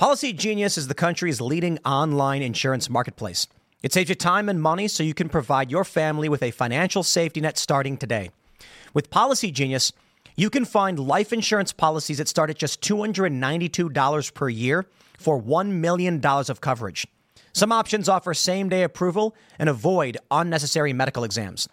Policy Genius is the country's leading online insurance marketplace. It saves you time and money so you can provide your family with a financial safety net starting today. With Policy Genius, you can find life insurance policies that start at just $292 per year for $1 million of coverage. Some options offer same day approval and avoid unnecessary medical exams.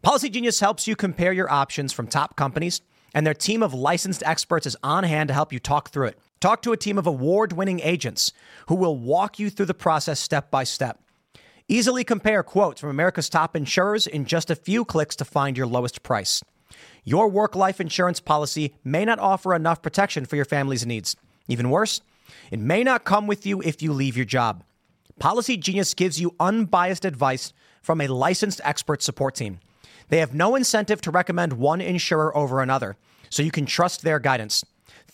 Policy Genius helps you compare your options from top companies, and their team of licensed experts is on hand to help you talk through it. Talk to a team of award winning agents who will walk you through the process step by step. Easily compare quotes from America's top insurers in just a few clicks to find your lowest price. Your work life insurance policy may not offer enough protection for your family's needs. Even worse, it may not come with you if you leave your job. Policy Genius gives you unbiased advice from a licensed expert support team. They have no incentive to recommend one insurer over another, so you can trust their guidance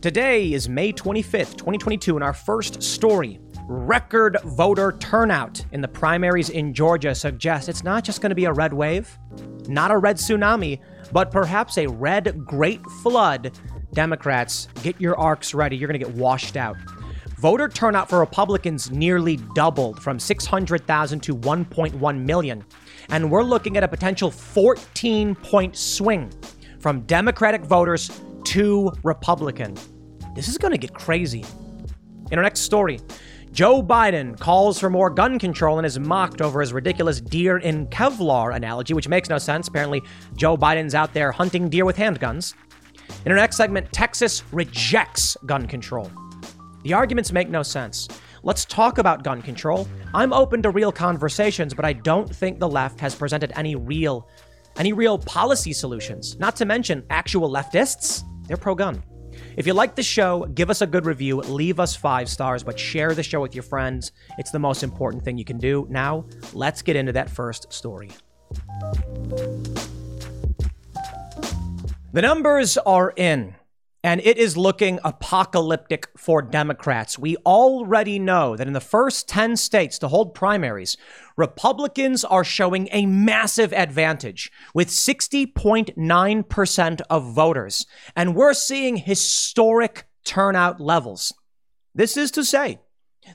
Today is May 25th, 2022, and our first story record voter turnout in the primaries in Georgia suggests it's not just going to be a red wave, not a red tsunami, but perhaps a red great flood. Democrats, get your arks ready. You're going to get washed out. Voter turnout for Republicans nearly doubled from 600,000 to 1.1 million. And we're looking at a potential 14 point swing from Democratic voters to Republican. This is going to get crazy. In our next story, Joe Biden calls for more gun control and is mocked over his ridiculous deer in Kevlar analogy, which makes no sense. Apparently, Joe Biden's out there hunting deer with handguns. In our next segment, Texas rejects gun control. The arguments make no sense. Let's talk about gun control. I'm open to real conversations, but I don't think the left has presented any real any real policy solutions. Not to mention actual leftists. They're pro gun. If you like the show, give us a good review, leave us five stars, but share the show with your friends. It's the most important thing you can do. Now, let's get into that first story. The numbers are in and it is looking apocalyptic for Democrats. We already know that in the first 10 states to hold primaries, Republicans are showing a massive advantage with 60.9% of voters. And we're seeing historic turnout levels. This is to say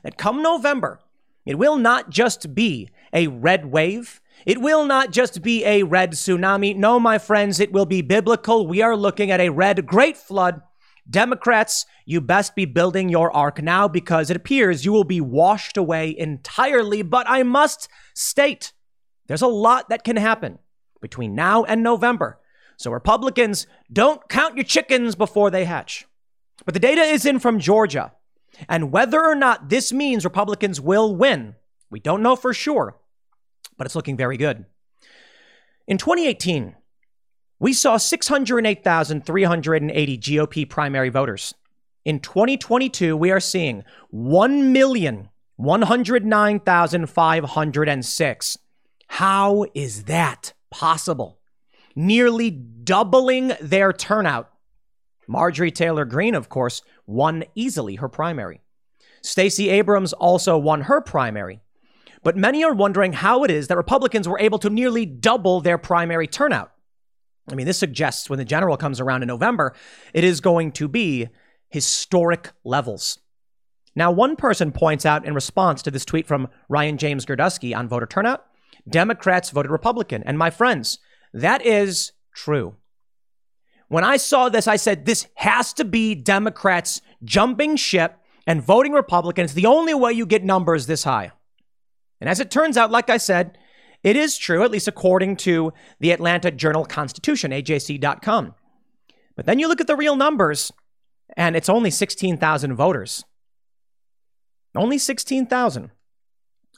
that come November, it will not just be a red wave. It will not just be a red tsunami. No, my friends, it will be biblical. We are looking at a red great flood. Democrats, you best be building your ark now because it appears you will be washed away entirely. But I must state there's a lot that can happen between now and November. So, Republicans, don't count your chickens before they hatch. But the data is in from Georgia. And whether or not this means Republicans will win, we don't know for sure but it's looking very good. In 2018, we saw 608,380 GOP primary voters. In 2022, we are seeing 1,109,506. How is that possible? Nearly doubling their turnout. Marjorie Taylor Greene, of course, won easily her primary. Stacey Abrams also won her primary. But many are wondering how it is that Republicans were able to nearly double their primary turnout. I mean, this suggests when the general comes around in November, it is going to be historic levels. Now, one person points out in response to this tweet from Ryan James Girdusky on voter turnout Democrats voted Republican. And my friends, that is true. When I saw this, I said, this has to be Democrats jumping ship and voting Republican. It's the only way you get numbers this high. And as it turns out, like I said, it is true, at least according to the Atlanta Journal Constitution, AJC.com. But then you look at the real numbers, and it's only 16,000 voters. Only 16,000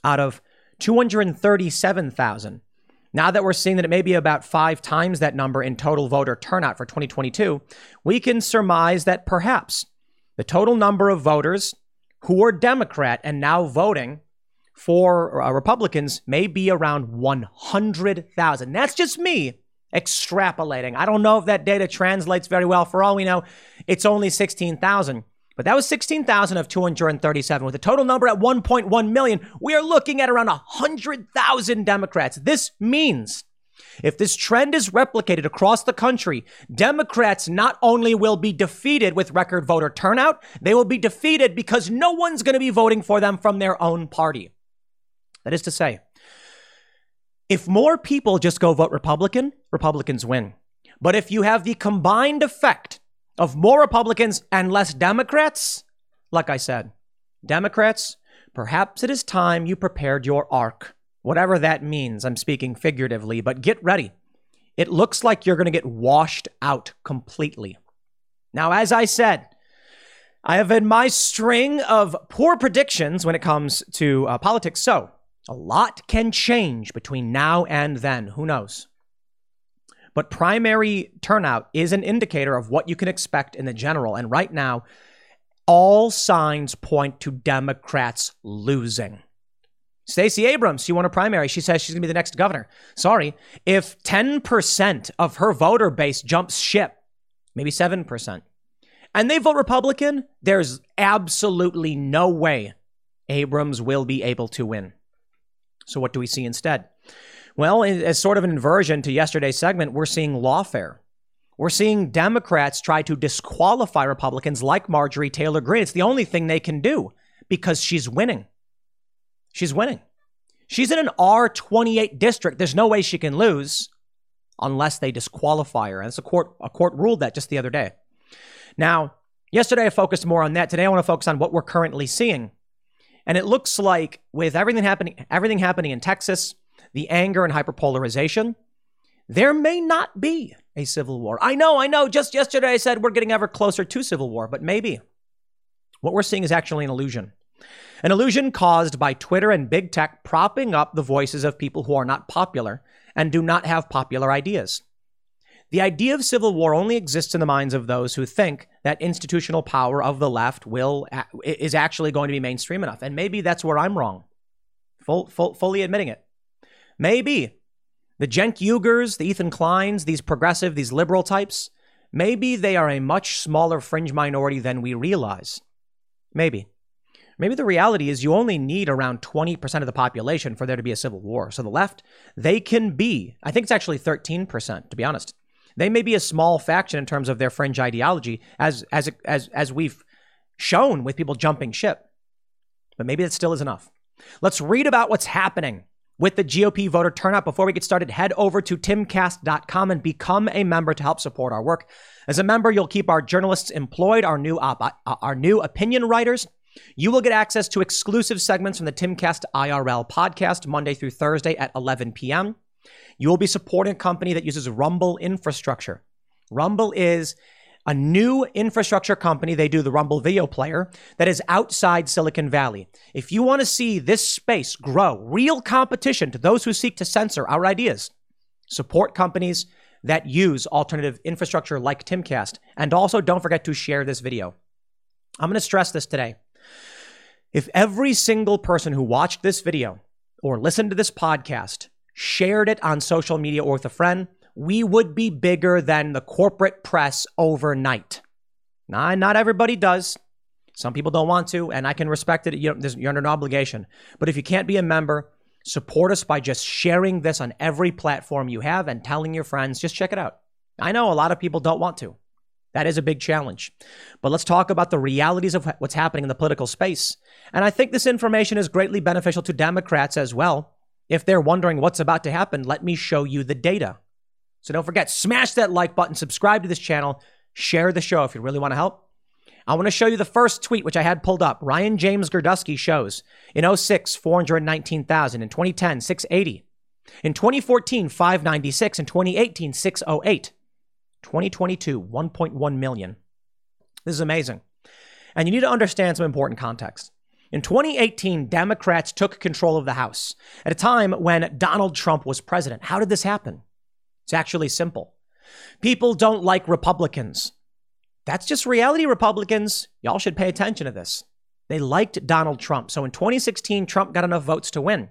out of 237,000. Now that we're seeing that it may be about five times that number in total voter turnout for 2022, we can surmise that perhaps the total number of voters who are Democrat and now voting for uh, Republicans may be around 100,000. That's just me extrapolating. I don't know if that data translates very well. For all we know, it's only 16,000. But that was 16,000 of 237. With a total number at 1.1 million, we are looking at around 100,000 Democrats. This means if this trend is replicated across the country, Democrats not only will be defeated with record voter turnout, they will be defeated because no one's going to be voting for them from their own party. That is to say, if more people just go vote Republican, Republicans win. But if you have the combined effect of more Republicans and less Democrats, like I said, Democrats, perhaps it is time you prepared your ark. Whatever that means, I'm speaking figuratively, but get ready. It looks like you're going to get washed out completely. Now, as I said, I have had my string of poor predictions when it comes to uh, politics. So, a lot can change between now and then. Who knows? But primary turnout is an indicator of what you can expect in the general. And right now, all signs point to Democrats losing. Stacey Abrams, she won a primary. She says she's going to be the next governor. Sorry. If 10% of her voter base jumps ship, maybe 7%, and they vote Republican, there's absolutely no way Abrams will be able to win. So, what do we see instead? Well, as sort of an inversion to yesterday's segment, we're seeing lawfare. We're seeing Democrats try to disqualify Republicans like Marjorie Taylor Greene. It's the only thing they can do because she's winning. She's winning. She's in an R28 district. There's no way she can lose unless they disqualify her. And it's a court a court ruled that just the other day. Now, yesterday I focused more on that. Today I want to focus on what we're currently seeing. And it looks like with everything happening everything happening in Texas, the anger and hyperpolarization, there may not be a civil war. I know, I know. Just yesterday I said we're getting ever closer to civil war, but maybe. What we're seeing is actually an illusion. An illusion caused by Twitter and big tech propping up the voices of people who are not popular and do not have popular ideas. The idea of civil war only exists in the minds of those who think that institutional power of the left will is actually going to be mainstream enough. And maybe that's where I'm wrong. Full, full, fully admitting it. Maybe the Cenk Uygurs, the Ethan Kleins, these progressive, these liberal types, maybe they are a much smaller fringe minority than we realize. Maybe. Maybe the reality is you only need around 20% of the population for there to be a civil war. So the left, they can be, I think it's actually 13%, to be honest. They may be a small faction in terms of their fringe ideology, as, as, as, as we've shown with people jumping ship. But maybe that still is enough. Let's read about what's happening with the GOP voter turnout. Before we get started, head over to timcast.com and become a member to help support our work. As a member, you'll keep our journalists employed, our new op- uh, our new opinion writers, you will get access to exclusive segments from the Timcast IRL podcast Monday through Thursday at 11 p.m. You will be supporting a company that uses Rumble infrastructure. Rumble is a new infrastructure company. They do the Rumble video player that is outside Silicon Valley. If you want to see this space grow, real competition to those who seek to censor our ideas, support companies that use alternative infrastructure like Timcast. And also don't forget to share this video. I'm going to stress this today. If every single person who watched this video or listened to this podcast shared it on social media or with a friend, we would be bigger than the corporate press overnight. Now, not everybody does. Some people don't want to, and I can respect it. You're, you're under no obligation. But if you can't be a member, support us by just sharing this on every platform you have and telling your friends, just check it out. I know a lot of people don't want to. That is a big challenge. But let's talk about the realities of what's happening in the political space. And I think this information is greatly beneficial to Democrats as well. If they're wondering what's about to happen, let me show you the data. So don't forget, smash that like button, subscribe to this channel, share the show if you really want to help. I want to show you the first tweet, which I had pulled up. Ryan James Girdusky shows in 06, 419,000. In 2010, 680. In 2014, 596. In 2018, 608. 2022, 1.1 million. This is amazing. And you need to understand some important context. In 2018, Democrats took control of the House at a time when Donald Trump was president. How did this happen? It's actually simple. People don't like Republicans. That's just reality, Republicans. Y'all should pay attention to this. They liked Donald Trump. So in 2016, Trump got enough votes to win.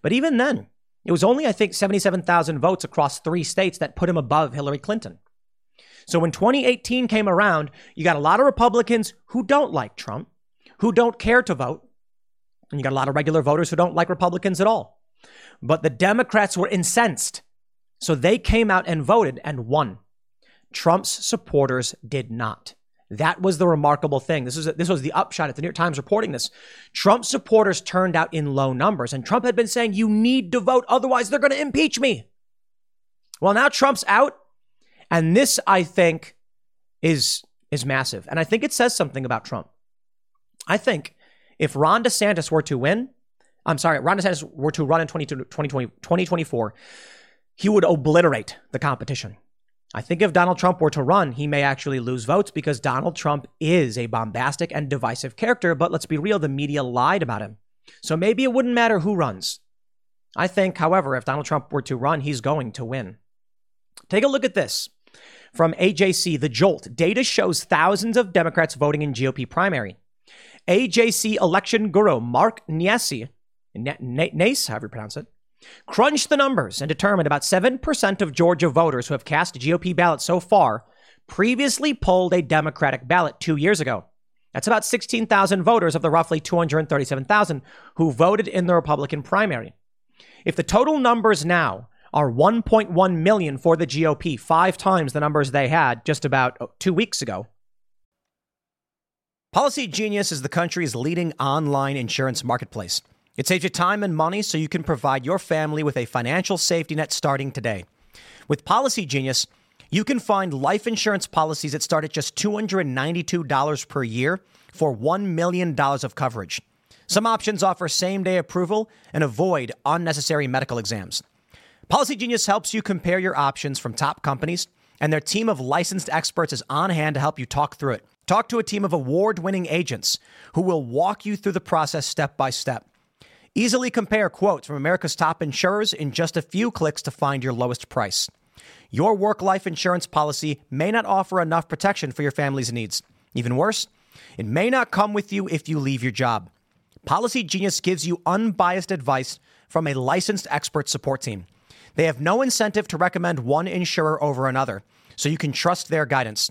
But even then, it was only, I think, 77,000 votes across three states that put him above Hillary Clinton. So when 2018 came around, you got a lot of Republicans who don't like Trump, who don't care to vote. And you got a lot of regular voters who don't like Republicans at all. But the Democrats were incensed. So they came out and voted and won. Trump's supporters did not. That was the remarkable thing. This was this was the upshot at the New York Times reporting this. Trump supporters turned out in low numbers, and Trump had been saying, "You need to vote, otherwise they're going to impeach me." Well, now Trump's out, and this I think is is massive, and I think it says something about Trump. I think if Ron DeSantis were to win, I'm sorry, Ron DeSantis were to run in 2020, 2024, he would obliterate the competition. I think if Donald Trump were to run, he may actually lose votes because Donald Trump is a bombastic and divisive character. But let's be real, the media lied about him. So maybe it wouldn't matter who runs. I think, however, if Donald Trump were to run, he's going to win. Take a look at this from AJC, The Jolt. Data shows thousands of Democrats voting in GOP primary. AJC election guru Mark Niesse, Nace, however you pronounce it, crunched the numbers and determined about 7% of Georgia voters who have cast GOP ballots so far previously polled a Democratic ballot two years ago. That's about 16,000 voters of the roughly 237,000 who voted in the Republican primary. If the total numbers now are 1.1 million for the GOP, five times the numbers they had just about two weeks ago. Policy Genius is the country's leading online insurance marketplace. It saves you time and money so you can provide your family with a financial safety net starting today. With Policy Genius, you can find life insurance policies that start at just $292 per year for $1 million of coverage. Some options offer same day approval and avoid unnecessary medical exams. Policy Genius helps you compare your options from top companies, and their team of licensed experts is on hand to help you talk through it. Talk to a team of award winning agents who will walk you through the process step by step. Easily compare quotes from America's top insurers in just a few clicks to find your lowest price. Your work life insurance policy may not offer enough protection for your family's needs. Even worse, it may not come with you if you leave your job. Policy Genius gives you unbiased advice from a licensed expert support team. They have no incentive to recommend one insurer over another, so you can trust their guidance.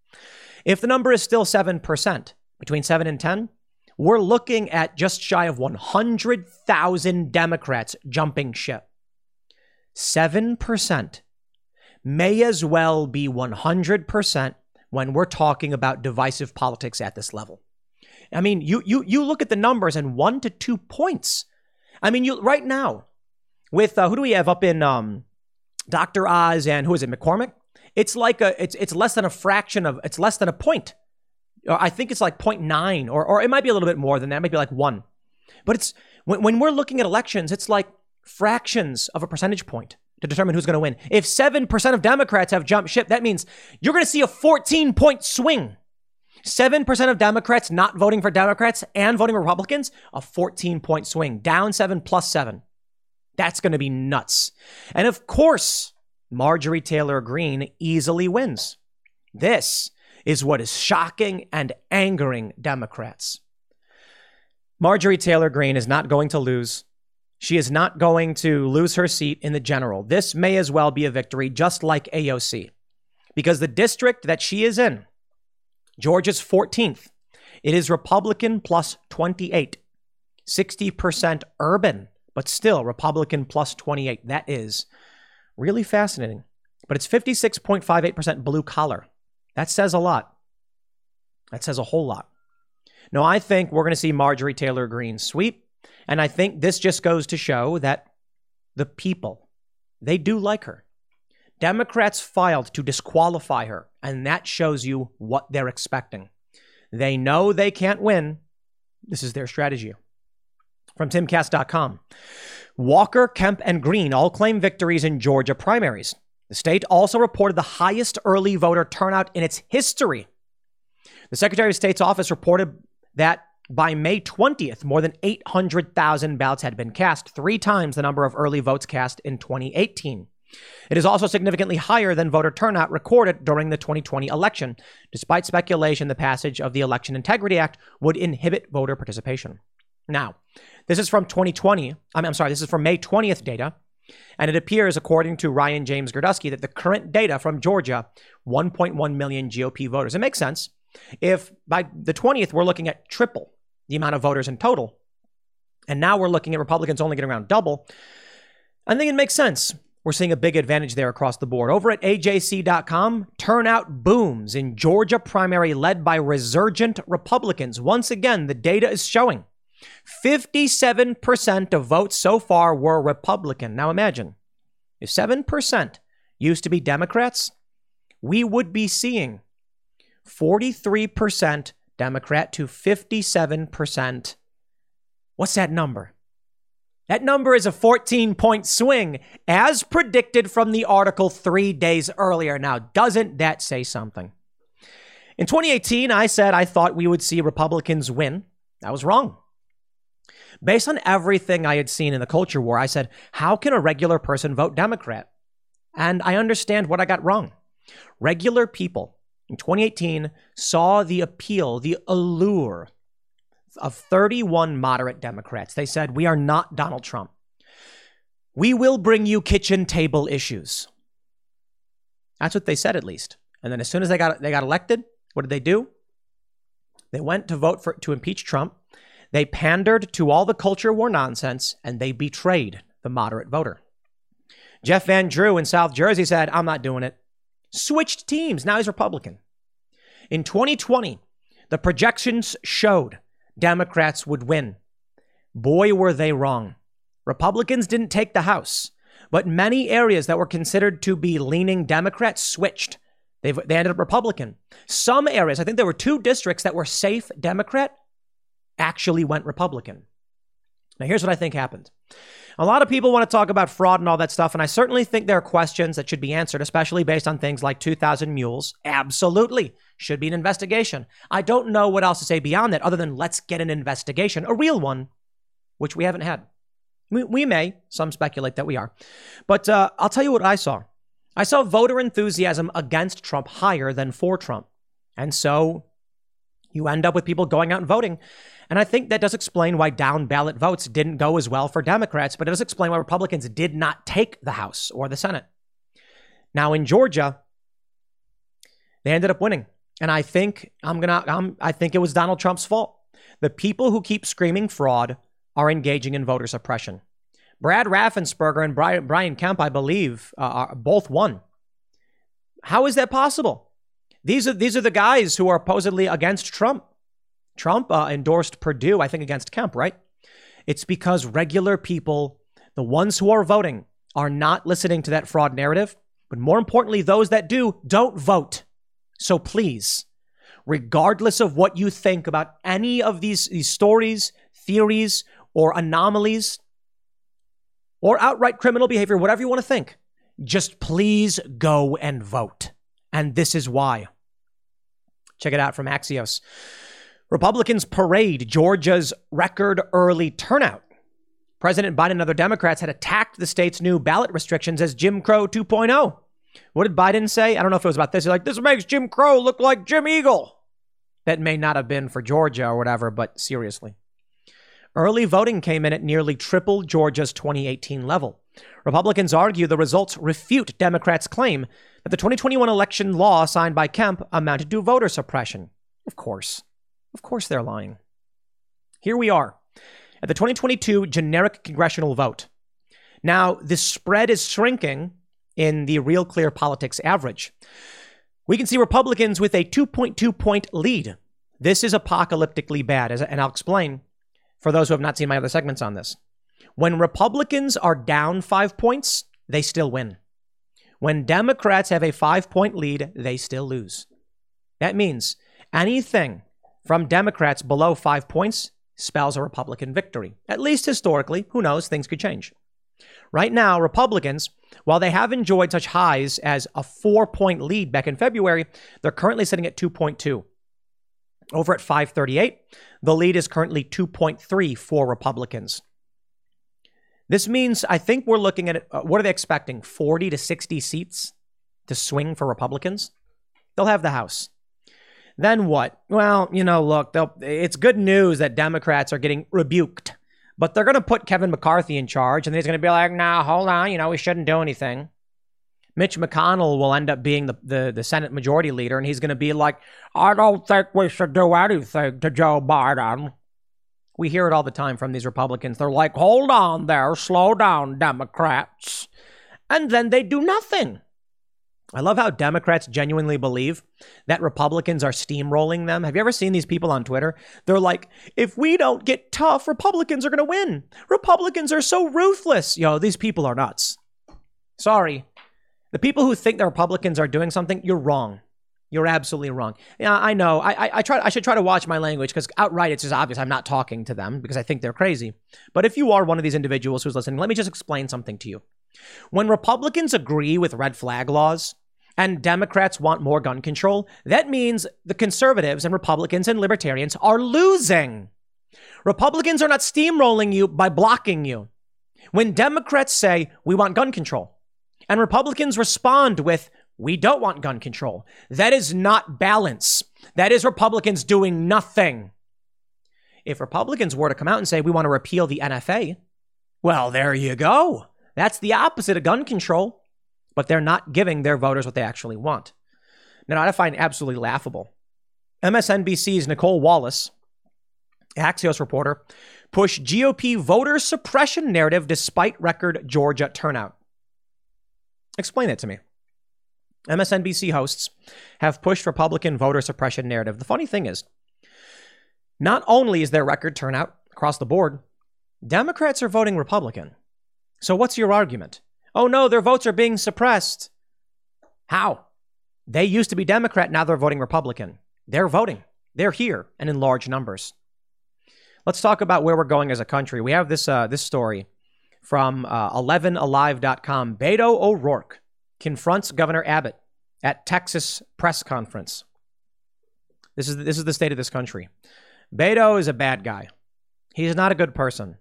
If the number is still 7%, between 7 and 10, we're looking at just shy of 100,000 Democrats jumping ship. 7% may as well be 100% when we're talking about divisive politics at this level. I mean, you you you look at the numbers and 1 to 2 points. I mean, you right now with uh, who do we have up in um, Dr. Oz and who is it McCormick? It's like a it's it's less than a fraction of it's less than a point uh, I think it's like 0.9 or, or it might be a little bit more than that. It might be like one. But it's when, when we're looking at elections, it's like fractions of a percentage point to determine who's going to win. If 7% of Democrats have jumped ship, that means you're going to see a 14 point swing. 7% of Democrats not voting for Democrats and voting Republicans, a 14 point swing, down seven plus seven. That's going to be nuts. And of course, Marjorie Taylor Greene easily wins. This is what is shocking and angering Democrats. Marjorie Taylor Greene is not going to lose. She is not going to lose her seat in the general. This may as well be a victory, just like AOC, because the district that she is in, Georgia's 14th, it is Republican plus 28, 60% urban, but still Republican plus 28. That is really fascinating. But it's 56.58% blue collar. That says a lot. That says a whole lot. No, I think we're going to see Marjorie Taylor Greene sweep. And I think this just goes to show that the people, they do like her. Democrats filed to disqualify her, and that shows you what they're expecting. They know they can't win, This is their strategy. From timcast.com. Walker, Kemp, and Greene all claim victories in Georgia primaries. The state also reported the highest early voter turnout in its history. The Secretary of State's office reported that by May 20th, more than 800,000 ballots had been cast, three times the number of early votes cast in 2018. It is also significantly higher than voter turnout recorded during the 2020 election, despite speculation the passage of the Election Integrity Act would inhibit voter participation. Now, this is from 2020. I'm, I'm sorry, this is from May 20th data. And it appears, according to Ryan James Girdusky, that the current data from Georgia, 1.1 million GOP voters. It makes sense. If by the 20th we're looking at triple the amount of voters in total, and now we're looking at Republicans only getting around double, I think it makes sense. We're seeing a big advantage there across the board. Over at AJC.com, turnout booms in Georgia primary led by resurgent Republicans. Once again, the data is showing 57% of votes so far were Republican. Now imagine if 7% used to be Democrats, we would be seeing 43% Democrat to 57%. What's that number? That number is a 14 point swing, as predicted from the article three days earlier. Now, doesn't that say something? In 2018, I said I thought we would see Republicans win. I was wrong. Based on everything I had seen in the culture war, I said, how can a regular person vote Democrat? And I understand what I got wrong. Regular people in 2018 saw the appeal, the allure of 31 moderate Democrats. They said, We are not Donald Trump. We will bring you kitchen table issues. That's what they said, at least. And then as soon as they got, they got elected, what did they do? They went to vote for, to impeach Trump. They pandered to all the culture war nonsense and they betrayed the moderate voter. Jeff Van Drew in South Jersey said, I'm not doing it switched teams. Now he's Republican. In 2020, the projections showed Democrats would win. Boy, were they wrong. Republicans didn't take the House, but many areas that were considered to be leaning Democrat switched. they they ended up Republican. Some areas, I think there were two districts that were safe Democrat, actually went Republican. Now, here's what I think happened a lot of people want to talk about fraud and all that stuff, and I certainly think there are questions that should be answered, especially based on things like 2,000 mules. Absolutely. Should be an investigation. I don't know what else to say beyond that other than let's get an investigation, a real one, which we haven't had. We, we may, some speculate that we are. But uh, I'll tell you what I saw. I saw voter enthusiasm against Trump higher than for Trump. And so you end up with people going out and voting. And I think that does explain why down ballot votes didn't go as well for Democrats, but it does explain why Republicans did not take the House or the Senate. Now in Georgia, they ended up winning. And I think I'm gonna I'm, I think it was Donald Trump's fault. The people who keep screaming fraud are engaging in voter suppression. Brad Raffensperger and Brian, Brian Kemp, I believe, uh, both won. How is that possible? These are these are the guys who are supposedly against Trump. Trump uh, endorsed Perdue, I think, against Kemp, right? It's because regular people, the ones who are voting, are not listening to that fraud narrative. But more importantly, those that do don't vote. So please, regardless of what you think about any of these, these stories, theories, or anomalies, or outright criminal behavior, whatever you want to think, just please go and vote. And this is why. Check it out from Axios. Republicans parade Georgia's record early turnout. President Biden and other Democrats had attacked the state's new ballot restrictions as Jim Crow 2.0. What did Biden say? I don't know if it was about this. He's like, this makes Jim Crow look like Jim Eagle. That may not have been for Georgia or whatever, but seriously. Early voting came in at nearly triple Georgia's 2018 level. Republicans argue the results refute Democrats' claim that the 2021 election law signed by Kemp amounted to voter suppression. Of course. Of course they're lying. Here we are at the 2022 generic congressional vote. Now, this spread is shrinking in the Real Clear Politics average. We can see Republicans with a 2.2 point lead. This is apocalyptically bad, and I'll explain for those who have not seen my other segments on this. When Republicans are down five points, they still win. When Democrats have a five point lead, they still lose. That means anything from Democrats below five points spells a Republican victory. At least historically, who knows, things could change. Right now, Republicans, while they have enjoyed such highs as a four point lead back in February, they're currently sitting at 2.2. Over at 538, the lead is currently 2.3 for Republicans. This means I think we're looking at uh, what are they expecting? 40 to 60 seats to swing for Republicans? They'll have the House. Then what? Well, you know, look, it's good news that Democrats are getting rebuked, but they're going to put Kevin McCarthy in charge, and he's going to be like, "Nah, hold on, you know, we shouldn't do anything." Mitch McConnell will end up being the, the, the Senate Majority Leader, and he's going to be like, "I don't think we should do anything to Joe Biden." We hear it all the time from these Republicans. They're like, "Hold on, there, slow down, Democrats," and then they do nothing. I love how Democrats genuinely believe that Republicans are steamrolling them. Have you ever seen these people on Twitter? They're like, if we don't get tough, Republicans are going to win. Republicans are so ruthless. Yo, these people are nuts. Sorry. The people who think the Republicans are doing something, you're wrong. You're absolutely wrong. Yeah, I know. I, I, I try. I should try to watch my language because outright it's just obvious I'm not talking to them because I think they're crazy. But if you are one of these individuals who's listening, let me just explain something to you. When Republicans agree with red flag laws, and Democrats want more gun control, that means the conservatives and Republicans and libertarians are losing. Republicans are not steamrolling you by blocking you. When Democrats say, we want gun control, and Republicans respond with, we don't want gun control, that is not balance. That is Republicans doing nothing. If Republicans were to come out and say, we want to repeal the NFA, well, there you go. That's the opposite of gun control but they're not giving their voters what they actually want. Now, I find absolutely laughable. MSNBC's Nicolle Wallace, Axios reporter, pushed GOP voter suppression narrative despite record Georgia turnout. Explain it to me. MSNBC hosts have pushed Republican voter suppression narrative. The funny thing is, not only is there record turnout across the board, Democrats are voting Republican. So what's your argument? Oh no, their votes are being suppressed. How? They used to be Democrat, now they're voting Republican. They're voting. They're here and in large numbers. Let's talk about where we're going as a country. We have this uh, this story from uh, 11alive.com. Beto O'Rourke confronts Governor Abbott at Texas press conference. This is this is the state of this country. Beto is a bad guy. He's not a good person.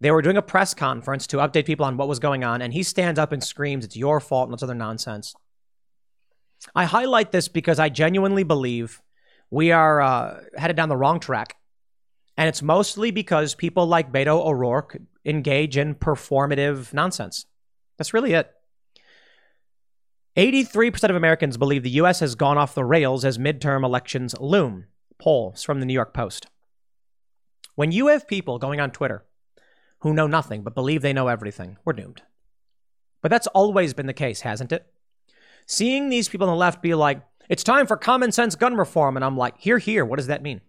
They were doing a press conference to update people on what was going on, and he stands up and screams, It's your fault, and this other nonsense. I highlight this because I genuinely believe we are uh, headed down the wrong track. And it's mostly because people like Beto O'Rourke engage in performative nonsense. That's really it. 83% of Americans believe the U.S. has gone off the rails as midterm elections loom. Polls from the New York Post. When you have people going on Twitter who know nothing but believe they know everything, we're doomed. But that's always been the case, hasn't it? Seeing these people on the left be like, it's time for common sense gun reform, and I'm like, here, here, what does that mean?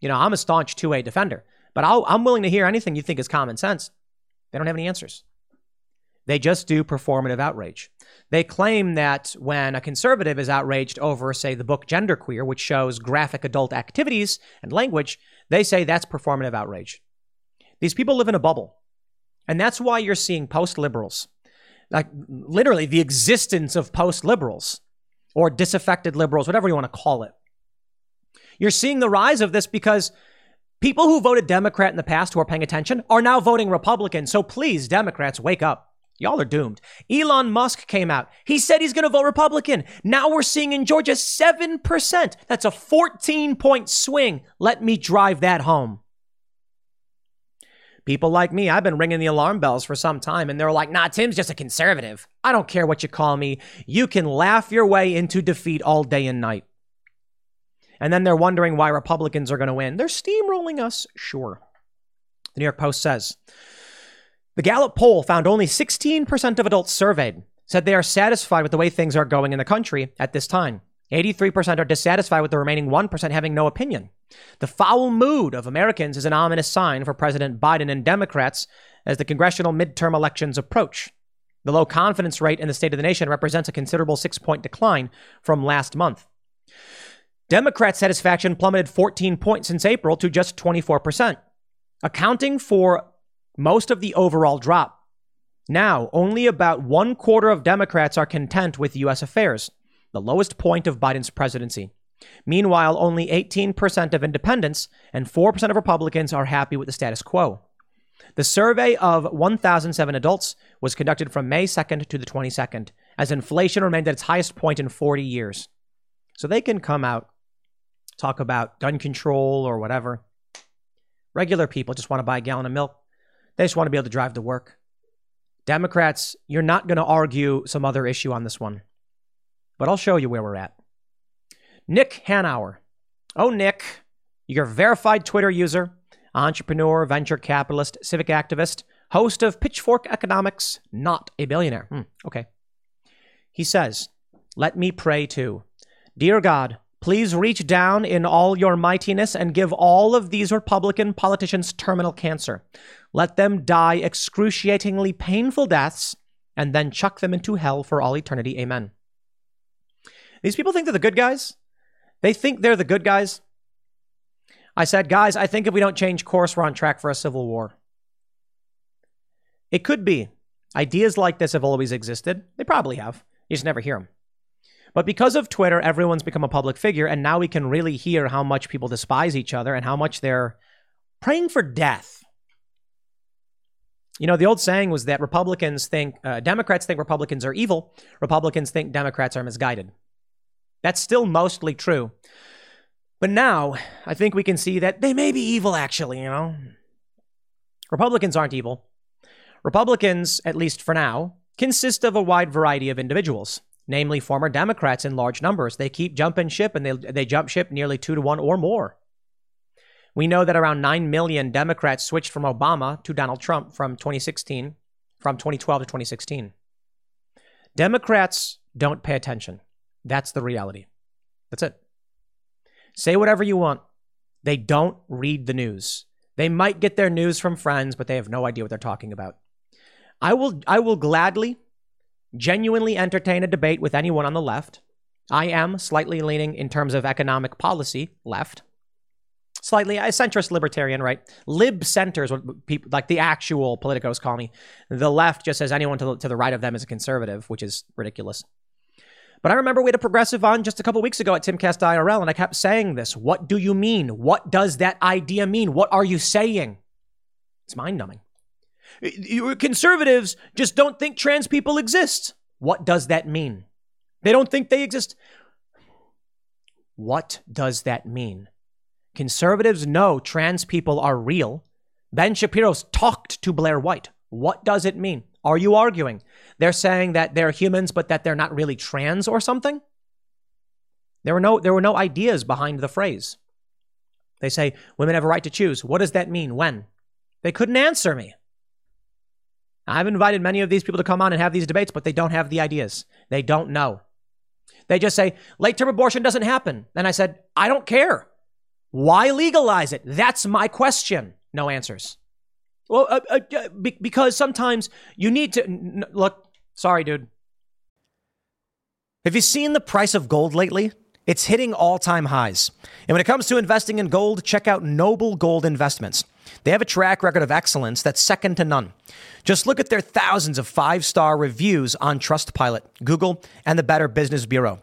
You know, I'm a staunch 2A defender, but i am willing to hear anything you think is common sense. They don't have any answers. They just do performative outrage. They claim that when a conservative is outraged over, say, the book Genderqueer, which shows graphic adult activities and language, they say that's performative outrage. These people live in a bubble. And that's why you're seeing post liberals, like literally the existence of post liberals or disaffected liberals, whatever you want to call it. You're seeing the rise of this because people who voted Democrat in the past who are paying attention are now voting Republican. So please, Democrats, wake up. Y'all are doomed. Elon Musk came out. He said he's going to vote Republican. Now we're seeing in Georgia 7%. That's a 14 point swing. Let me drive that home. People like me, I've been ringing the alarm bells for some time, and they're like, nah, Tim's just a conservative. I don't care what you call me. You can laugh your way into defeat all day and night. And then they're wondering why Republicans are going to win. They're steamrolling us, sure. The New York Post says the Gallup poll found only 16% of adults surveyed said they are satisfied with the way things are going in the country at this time. 83% are dissatisfied with the remaining 1% having no opinion. The foul mood of Americans is an ominous sign for President Biden and Democrats as the congressional midterm elections approach. The low confidence rate in the state of the nation represents a considerable six point decline from last month. Democrat satisfaction plummeted 14 points since April to just 24%. accounting for most of the overall drop. Now, only about one quarter of Democrats are content with U.S. affairs, the lowest point of Biden's presidency. Meanwhile, only 18% of independents and 4% of Republicans are happy with the status quo. The survey of 1,007 adults was conducted from May 2nd to the 22nd, as inflation remained at its highest point in 40 years. So they can come out, talk about gun control or whatever. Regular people just want to buy a gallon of milk. They just want to be able to drive to work. Democrats, you're not going to argue some other issue on this one. But I'll show you where we're at. Nick Hanauer. Oh, Nick, you're a verified Twitter user, entrepreneur, venture capitalist, civic activist, host of Pitchfork Economics, not a billionaire. Hmm, okay. He says, Let me pray too. Dear God, please reach down in all your mightiness and give all of these Republican politicians terminal cancer. Let them die excruciatingly painful deaths and then chuck them into hell for all eternity. Amen. These people think they're the good guys. They think they're the good guys. I said, guys, I think if we don't change course, we're on track for a civil war. It could be. Ideas like this have always existed. They probably have. You just never hear them. But because of Twitter, everyone's become a public figure, and now we can really hear how much people despise each other and how much they're praying for death. You know, the old saying was that Republicans think, uh, Democrats think Republicans are evil, Republicans think Democrats are misguided. That's still mostly true. But now, I think we can see that they may be evil, actually, you know? Republicans aren't evil. Republicans, at least for now, consist of a wide variety of individuals, namely former Democrats in large numbers. They keep jumping ship and they, they jump ship nearly two to one or more. We know that around 9 million Democrats switched from Obama to Donald Trump from 2016, from 2012 to 2016. Democrats don't pay attention. That's the reality. That's it. Say whatever you want. They don't read the news. They might get their news from friends, but they have no idea what they're talking about. I will I will gladly genuinely entertain a debate with anyone on the left. I am slightly leaning in terms of economic policy left. Slightly a centrist libertarian, right? Lib center is what people like the actual politicos call me. The left just says anyone to the, to the right of them is a conservative, which is ridiculous. But I remember we had a progressive on just a couple weeks ago at Timcast IRL, and I kept saying this. What do you mean? What does that idea mean? What are you saying? It's mind numbing. Conservatives just don't think trans people exist. What does that mean? They don't think they exist. What does that mean? Conservatives know trans people are real. Ben Shapiro's talked to Blair White. What does it mean? Are you arguing? They're saying that they're humans, but that they're not really trans or something? There were no, there were no ideas behind the phrase. They say women have a right to choose. What does that mean? When? They couldn't answer me. I've invited many of these people to come on and have these debates, but they don't have the ideas. They don't know. They just say late term abortion doesn't happen. And I said, I don't care. Why legalize it? That's my question. No answers. Well, uh, uh, because sometimes you need to n- look. Sorry, dude. Have you seen the price of gold lately? It's hitting all time highs. And when it comes to investing in gold, check out Noble Gold Investments. They have a track record of excellence that's second to none. Just look at their thousands of five star reviews on Trustpilot, Google, and the Better Business Bureau.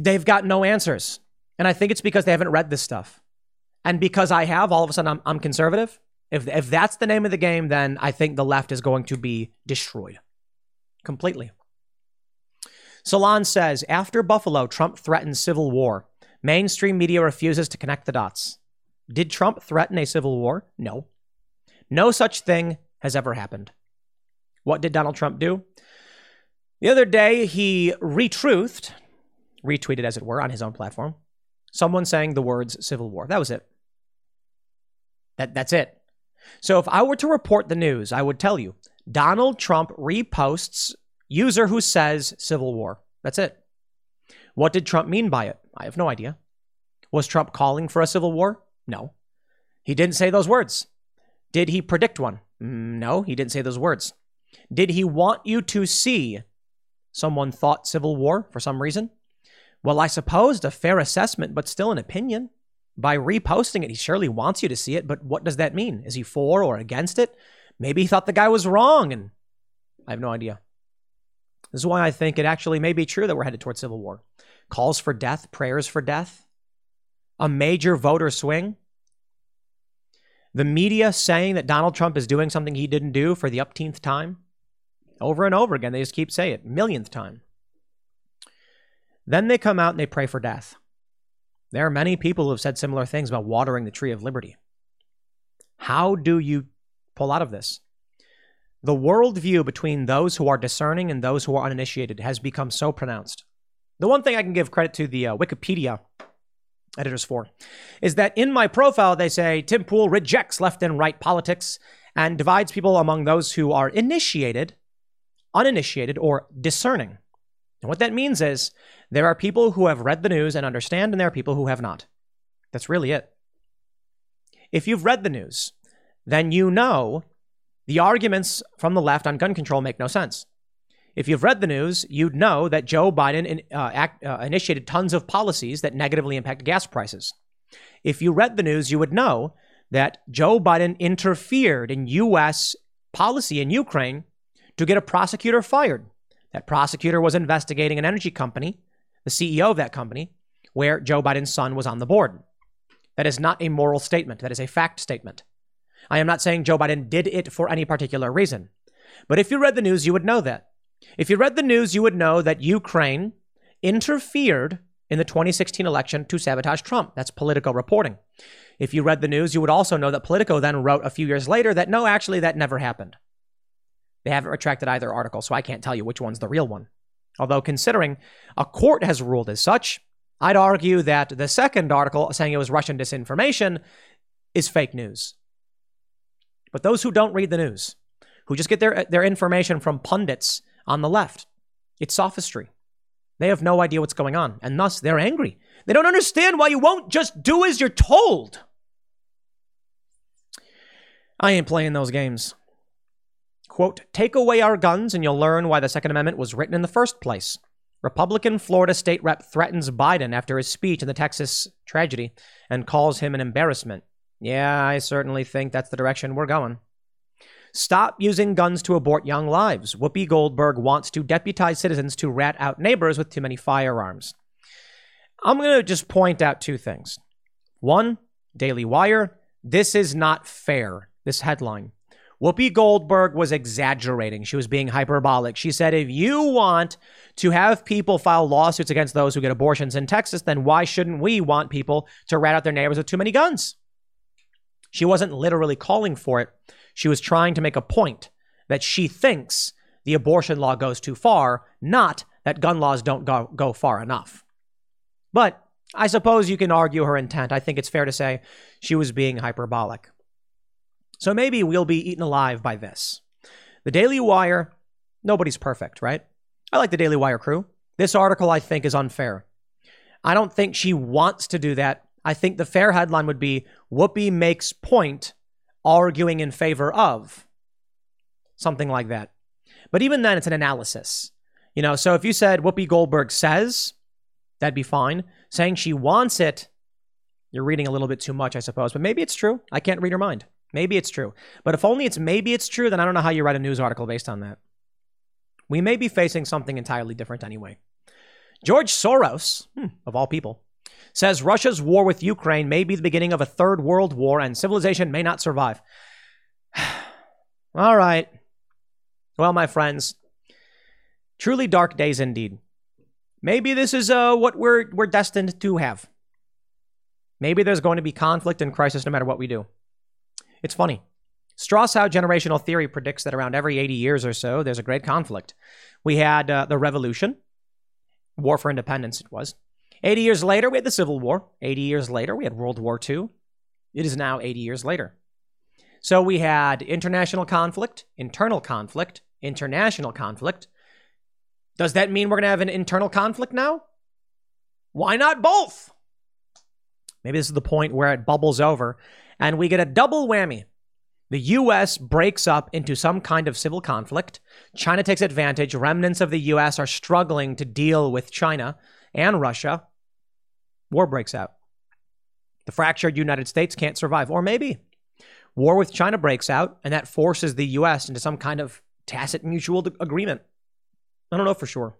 They've got no answers. And I think it's because they haven't read this stuff. And because I have, all of a sudden, I'm, I'm conservative. If, if that's the name of the game, then I think the left is going to be destroyed completely. Salon says after Buffalo, Trump threatens civil war. Mainstream media refuses to connect the dots. Did Trump threaten a civil war? No. No such thing has ever happened. What did Donald Trump do? The other day, he retruthed, retweeted as it were, on his own platform, someone saying the words civil war. That was it. That, that's it. So if I were to report the news, I would tell you Donald Trump reposts user who says civil war. That's it. What did Trump mean by it? I have no idea. Was Trump calling for a civil war? No. He didn't say those words. Did he predict one? Mm, no, he didn't say those words. Did he want you to see someone thought civil war for some reason? Well, I suppose a fair assessment, but still an opinion. By reposting it, he surely wants you to see it, but what does that mean? Is he for or against it? Maybe he thought the guy was wrong, and I have no idea. This is why I think it actually may be true that we're headed towards civil war. Calls for death, prayers for death, a major voter swing. The media saying that Donald Trump is doing something he didn't do for the upteenth time. Over and over again, they just keep saying it, millionth time. Then they come out and they pray for death. There are many people who have said similar things about watering the tree of liberty. How do you pull out of this? The worldview between those who are discerning and those who are uninitiated has become so pronounced. The one thing I can give credit to the uh, Wikipedia editors for is that in my profile, they say Tim Pool rejects left and right politics and divides people among those who are initiated, uninitiated, or discerning. And what that means is there are people who have read the news and understand, and there are people who have not. That's really it. If you've read the news, then you know the arguments from the left on gun control make no sense. If you've read the news, you'd know that Joe Biden in, uh, act, uh, initiated tons of policies that negatively impact gas prices. If you read the news, you would know that Joe Biden interfered in U.S. policy in Ukraine to get a prosecutor fired. That prosecutor was investigating an energy company, the CEO of that company, where Joe Biden's son was on the board. That is not a moral statement, that is a fact statement. I am not saying Joe Biden did it for any particular reason. But if you read the news, you would know that. If you read the news, you would know that Ukraine interfered in the 2016 election to sabotage Trump. That's Politico reporting. If you read the news, you would also know that Politico then wrote a few years later that no, actually, that never happened. They haven't retracted either article, so I can't tell you which one's the real one. Although, considering a court has ruled as such, I'd argue that the second article saying it was Russian disinformation is fake news. But those who don't read the news, who just get their, their information from pundits on the left, it's sophistry. They have no idea what's going on, and thus they're angry. They don't understand why you won't just do as you're told. I ain't playing those games. Quote, take away our guns and you'll learn why the Second Amendment was written in the first place. Republican Florida state rep threatens Biden after his speech in the Texas tragedy and calls him an embarrassment. Yeah, I certainly think that's the direction we're going. Stop using guns to abort young lives. Whoopi Goldberg wants to deputize citizens to rat out neighbors with too many firearms. I'm going to just point out two things. One, Daily Wire, this is not fair, this headline. Whoopi Goldberg was exaggerating. She was being hyperbolic. She said, if you want to have people file lawsuits against those who get abortions in Texas, then why shouldn't we want people to rat out their neighbors with too many guns? She wasn't literally calling for it. She was trying to make a point that she thinks the abortion law goes too far, not that gun laws don't go, go far enough. But I suppose you can argue her intent. I think it's fair to say she was being hyperbolic. So maybe we'll be eaten alive by this. The Daily Wire, nobody's perfect, right? I like the Daily Wire crew. This article, I think, is unfair. I don't think she wants to do that I think the fair headline would be Whoopi makes point arguing in favor of something like that. But even then, it's an analysis. You know, so if you said Whoopi Goldberg says, that'd be fine. Saying she wants it, you're reading a little bit too much, I suppose. But maybe it's true. I can't read her mind. Maybe it's true. But if only it's maybe it's true, then I don't know how you write a news article based on that. We may be facing something entirely different anyway. George Soros, hmm, of all people, says Russia's war with Ukraine may be the beginning of a third world war and civilization may not survive. All right. Well, my friends, truly dark days indeed. Maybe this is uh, what we're we're destined to have. Maybe there's going to be conflict and crisis no matter what we do. It's funny. Strauss-Howe generational theory predicts that around every 80 years or so, there's a great conflict. We had uh, the Revolution, War for Independence, it was. 80 years later, we had the Civil War. 80 years later, we had World War II. It is now 80 years later. So we had international conflict, internal conflict, international conflict. Does that mean we're going to have an internal conflict now? Why not both? Maybe this is the point where it bubbles over and we get a double whammy. The US breaks up into some kind of civil conflict. China takes advantage. Remnants of the US are struggling to deal with China and Russia. War breaks out. The fractured United States can't survive. Or maybe war with China breaks out and that forces the US into some kind of tacit mutual agreement. I don't know for sure.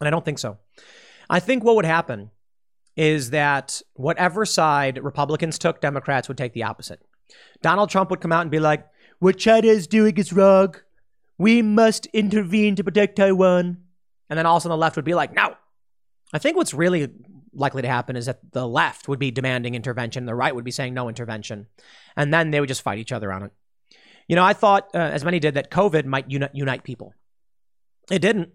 And I don't think so. I think what would happen is that whatever side Republicans took, Democrats would take the opposite. Donald Trump would come out and be like, What China is doing is wrong. We must intervene to protect Taiwan. And then also on the left would be like, No. I think what's really likely to happen is that the left would be demanding intervention, the right would be saying no intervention, and then they would just fight each other on it. You know, I thought, uh, as many did, that COVID might uni- unite people. It didn't.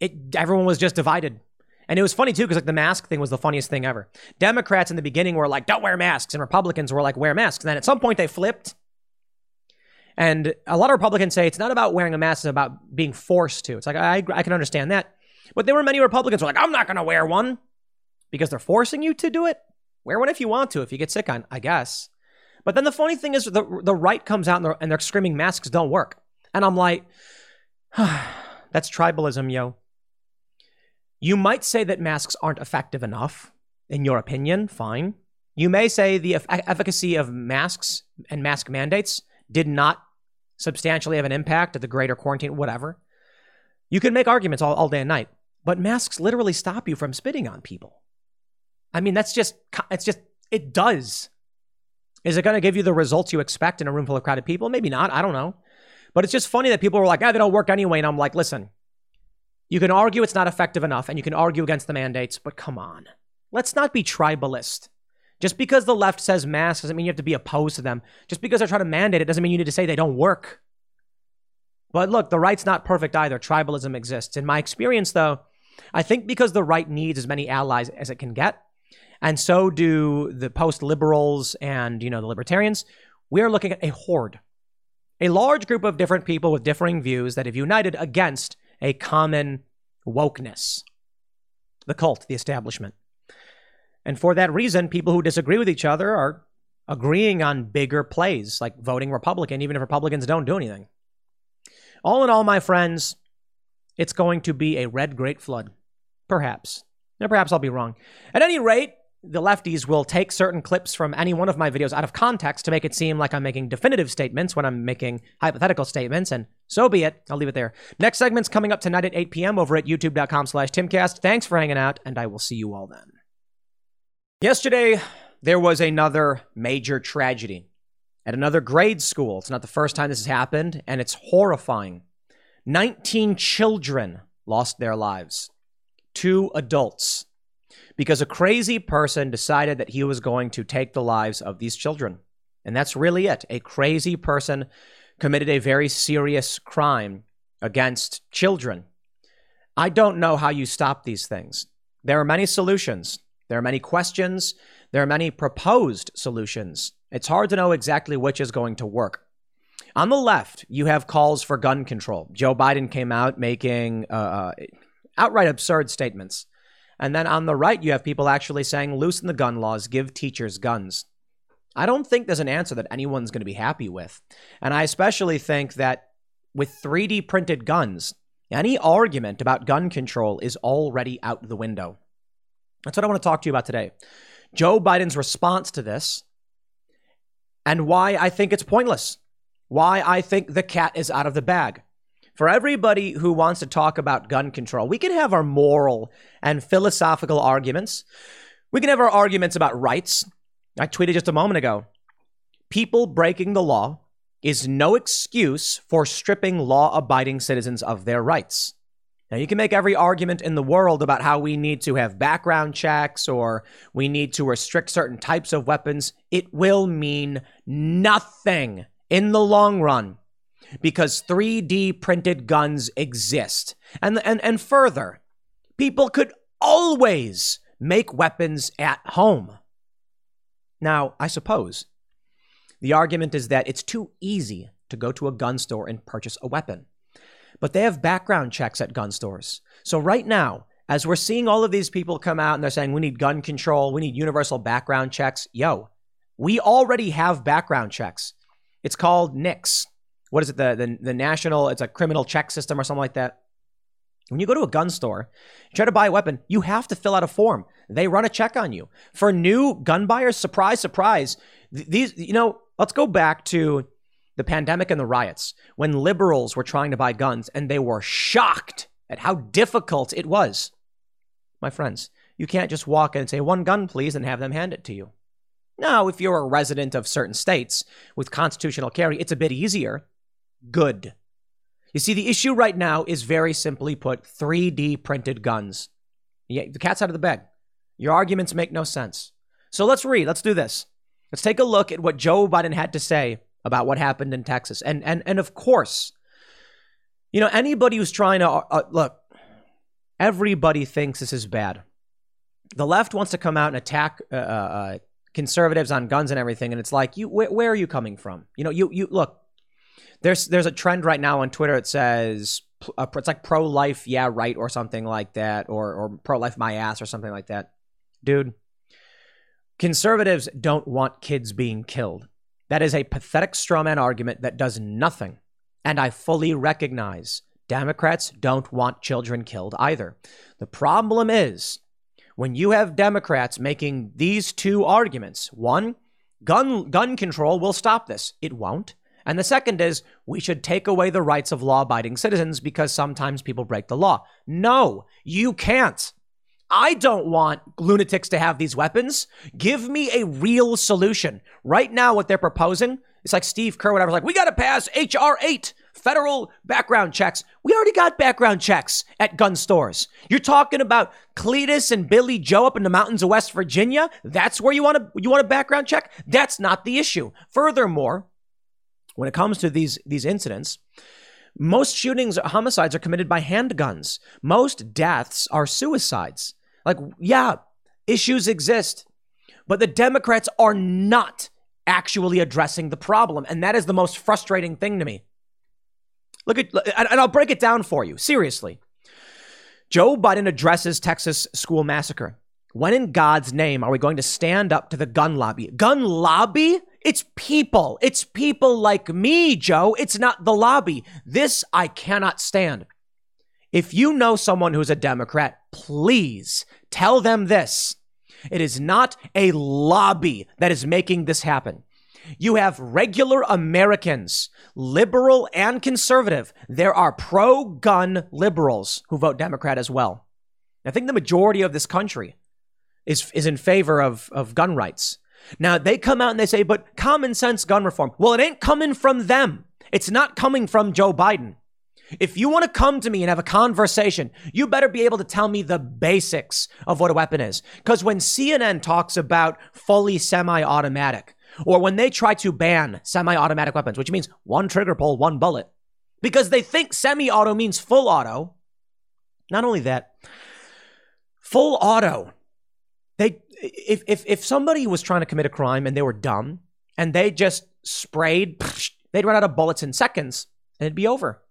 It everyone was just divided. And it was funny too, because like the mask thing was the funniest thing ever. Democrats in the beginning were like, "Don't wear masks," and Republicans were like, "Wear masks." And then at some point they flipped. And a lot of Republicans say it's not about wearing a mask; it's about being forced to. It's like I I can understand that, but there were many Republicans who were like, "I'm not going to wear one," because they're forcing you to do it. Wear one if you want to, if you get sick on, I guess. But then the funny thing is, the the right comes out and they're, and they're screaming masks don't work, and I'm like, that's tribalism, yo. You might say that masks aren't effective enough, in your opinion, fine. You may say the efficacy of masks and mask mandates did not substantially have an impact at the greater quarantine, whatever. You can make arguments all, all day and night, but masks literally stop you from spitting on people. I mean, that's just, it's just, it does. Is it going to give you the results you expect in a room full of crowded people? Maybe not. I don't know. But it's just funny that people were like, ah, they don't work anyway. And I'm like, listen, you can argue it's not effective enough and you can argue against the mandates, but come on. Let's not be tribalist. Just because the left says masks doesn't mean you have to be opposed to them. Just because they're trying to mandate it doesn't mean you need to say they don't work. But look, the right's not perfect either. Tribalism exists. In my experience, though, I think because the right needs as many allies as it can get, and so do the post liberals and you know the libertarians, we are looking at a horde. A large group of different people with differing views that have united against a common wokeness the cult, the establishment. And for that reason, people who disagree with each other are agreeing on bigger plays, like voting Republican, even if Republicans don't do anything. All in all, my friends, it's going to be a red great flood. Perhaps. Now, perhaps I'll be wrong. At any rate, the lefties will take certain clips from any one of my videos out of context to make it seem like I'm making definitive statements when I'm making hypothetical statements, and so be it. I'll leave it there. Next segment's coming up tonight at 8 p.m. over at youtube.com slash timcast. Thanks for hanging out, and I will see you all then. Yesterday, there was another major tragedy at another grade school. It's not the first time this has happened, and it's horrifying. 19 children lost their lives. Two adults because a crazy person decided that he was going to take the lives of these children. And that's really it. A crazy person committed a very serious crime against children. I don't know how you stop these things. There are many solutions, there are many questions, there are many proposed solutions. It's hard to know exactly which is going to work. On the left, you have calls for gun control. Joe Biden came out making uh, uh outright absurd statements and then on the right, you have people actually saying, loosen the gun laws, give teachers guns. I don't think there's an answer that anyone's going to be happy with. And I especially think that with 3D printed guns, any argument about gun control is already out the window. That's what I want to talk to you about today. Joe Biden's response to this and why I think it's pointless. Why I think the cat is out of the bag for everybody who wants to talk about gun control, we can have our moral and philosophical arguments. We can have our arguments about rights. I tweeted just a moment ago people breaking the law is no excuse for stripping law abiding citizens of their rights. Now, you can make every argument in the world about how we need to have background checks or we need to restrict certain types of weapons. It will mean nothing in the long run because 3D printed guns exist. And, and, and further, people could always make weapons at home. Now, I suppose the argument is that it's too easy to go to a gun store and purchase a weapon. But they have background checks at gun stores. So right now, as we're seeing all of these people come out and they're saying we need gun control, we need universal background checks, yo, we already have background checks. It's called NICS. What is it? The, the, the national, it's a criminal check system or something like that. When you go to a gun store, try to buy a weapon, you have to fill out a form. They run a check on you. For new gun buyers, surprise, surprise, these, you know, let's go back to the pandemic and the riots when liberals were trying to buy guns and they were shocked at how difficult it was. My friends, you can't just walk in and say, one gun, please, and have them hand it to you. Now, if you're a resident of certain states with constitutional carry, it's a bit easier. Good. You see, the issue right now is very simply put 3D printed guns. Yeah, the cat's out of the bag. Your arguments make no sense. So let's read. Let's do this. Let's take a look at what Joe Biden had to say about what happened in Texas. And and and of course, you know, anybody who's trying to uh, look, everybody thinks this is bad. The left wants to come out and attack uh, uh, uh conservatives on guns and everything, and it's like, you, wh- where are you coming from? You know, you you look. There's there's a trend right now on Twitter. It says uh, it's like pro life, yeah, right, or something like that, or or pro life, my ass, or something like that. Dude, conservatives don't want kids being killed. That is a pathetic strawman argument that does nothing. And I fully recognize Democrats don't want children killed either. The problem is when you have Democrats making these two arguments one, gun, gun control will stop this. It won't. And the second is we should take away the rights of law abiding citizens because sometimes people break the law. No, you can't. I don't want lunatics to have these weapons. Give me a real solution. Right now, what they're proposing, it's like Steve Kerr, whatever, like, we got to pass H.R. 8, federal background checks. We already got background checks at gun stores. You're talking about Cletus and Billy Joe up in the mountains of West Virginia. That's where you want to you want a background check? That's not the issue. Furthermore, when it comes to these these incidents, most shootings, homicides are committed by handguns. Most deaths are suicides. Like, yeah, issues exist, but the Democrats are not actually addressing the problem. And that is the most frustrating thing to me. Look at, and I'll break it down for you. Seriously. Joe Biden addresses Texas school massacre. When in God's name are we going to stand up to the gun lobby? Gun lobby? It's people. It's people like me, Joe. It's not the lobby. This I cannot stand. If you know someone who's a Democrat, please tell them this. It is not a lobby that is making this happen. You have regular Americans, liberal and conservative. There are pro gun liberals who vote Democrat as well. I think the majority of this country is, is in favor of, of gun rights. Now, they come out and they say, but common sense gun reform. Well, it ain't coming from them. It's not coming from Joe Biden. If you want to come to me and have a conversation, you better be able to tell me the basics of what a weapon is. Because when CNN talks about fully semi automatic, or when they try to ban semi automatic weapons, which means one trigger pull, one bullet, because they think semi auto means full auto. Not only that, full auto. If, if if somebody was trying to commit a crime and they were dumb and they just sprayed, they'd run out of bullets in seconds and it'd be over.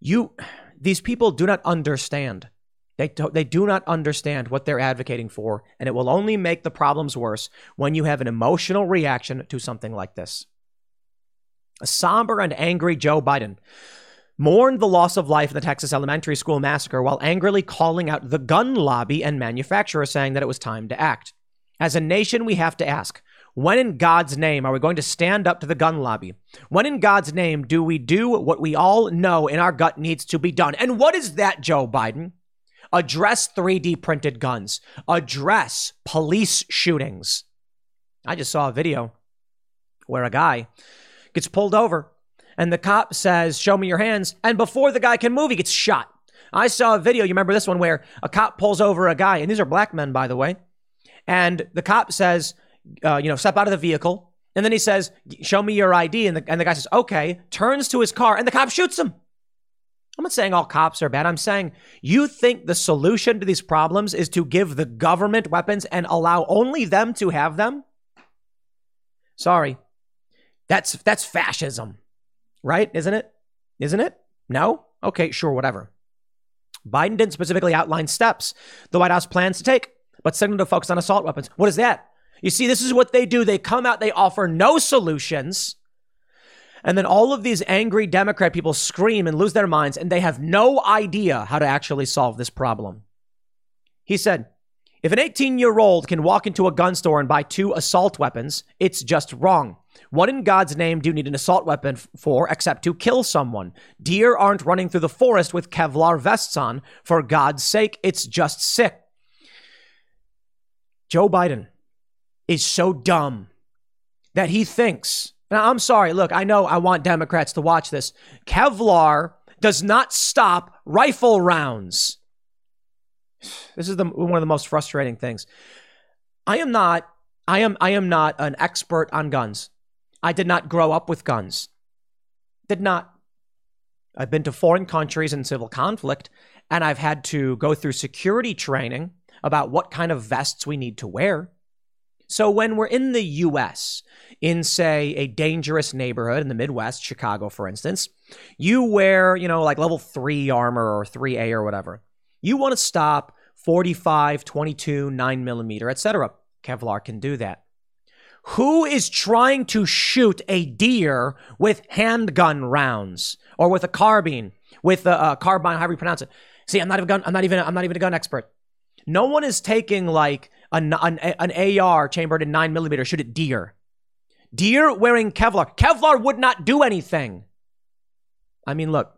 You, these people do not understand. They, do, they do not understand what they're advocating for, and it will only make the problems worse when you have an emotional reaction to something like this. A somber and angry Joe Biden mourned the loss of life in the Texas elementary school massacre while angrily calling out the gun lobby and manufacturers, saying that it was time to act. As a nation, we have to ask when in God's name are we going to stand up to the gun lobby? When in God's name do we do what we all know in our gut needs to be done? And what is that, Joe Biden? Address 3D printed guns, address police shootings. I just saw a video where a guy gets pulled over, and the cop says, Show me your hands. And before the guy can move, he gets shot. I saw a video, you remember this one, where a cop pulls over a guy, and these are black men, by the way. And the cop says, uh, You know, step out of the vehicle. And then he says, Show me your ID. And the, and the guy says, Okay, turns to his car, and the cop shoots him. I'm not saying all cops are bad. I'm saying you think the solution to these problems is to give the government weapons and allow only them to have them? Sorry. That's that's fascism. Right? Isn't it? Isn't it? No? Okay, sure, whatever. Biden didn't specifically outline steps the White House plans to take, but signaled to focus on assault weapons. What is that? You see, this is what they do. They come out, they offer no solutions and then all of these angry Democrat people scream and lose their minds, and they have no idea how to actually solve this problem. He said, if an 18 year old can walk into a gun store and buy two assault weapons, it's just wrong. What in God's name do you need an assault weapon for except to kill someone? Deer aren't running through the forest with Kevlar vests on. For God's sake, it's just sick. Joe Biden is so dumb that he thinks now, I'm sorry. Look, I know I want Democrats to watch this. Kevlar does not stop rifle rounds. This is the, one of the most frustrating things. I am not. I am. I am not an expert on guns. I did not grow up with guns. Did not. I've been to foreign countries in civil conflict, and I've had to go through security training about what kind of vests we need to wear. So when we're in the US, in say a dangerous neighborhood in the Midwest, Chicago for instance, you wear, you know, like level 3 armor or 3A or whatever. You want to stop 45, 22, 9 millimeter, etc. Kevlar can do that. Who is trying to shoot a deer with handgun rounds or with a carbine, with a, a carbine, however you pronounce it? See, I'm not even gun, I'm not even I'm not even a gun expert. No one is taking like an, an, an AR chambered in nine millimeter shoot at deer. Deer wearing Kevlar. Kevlar would not do anything. I mean, look,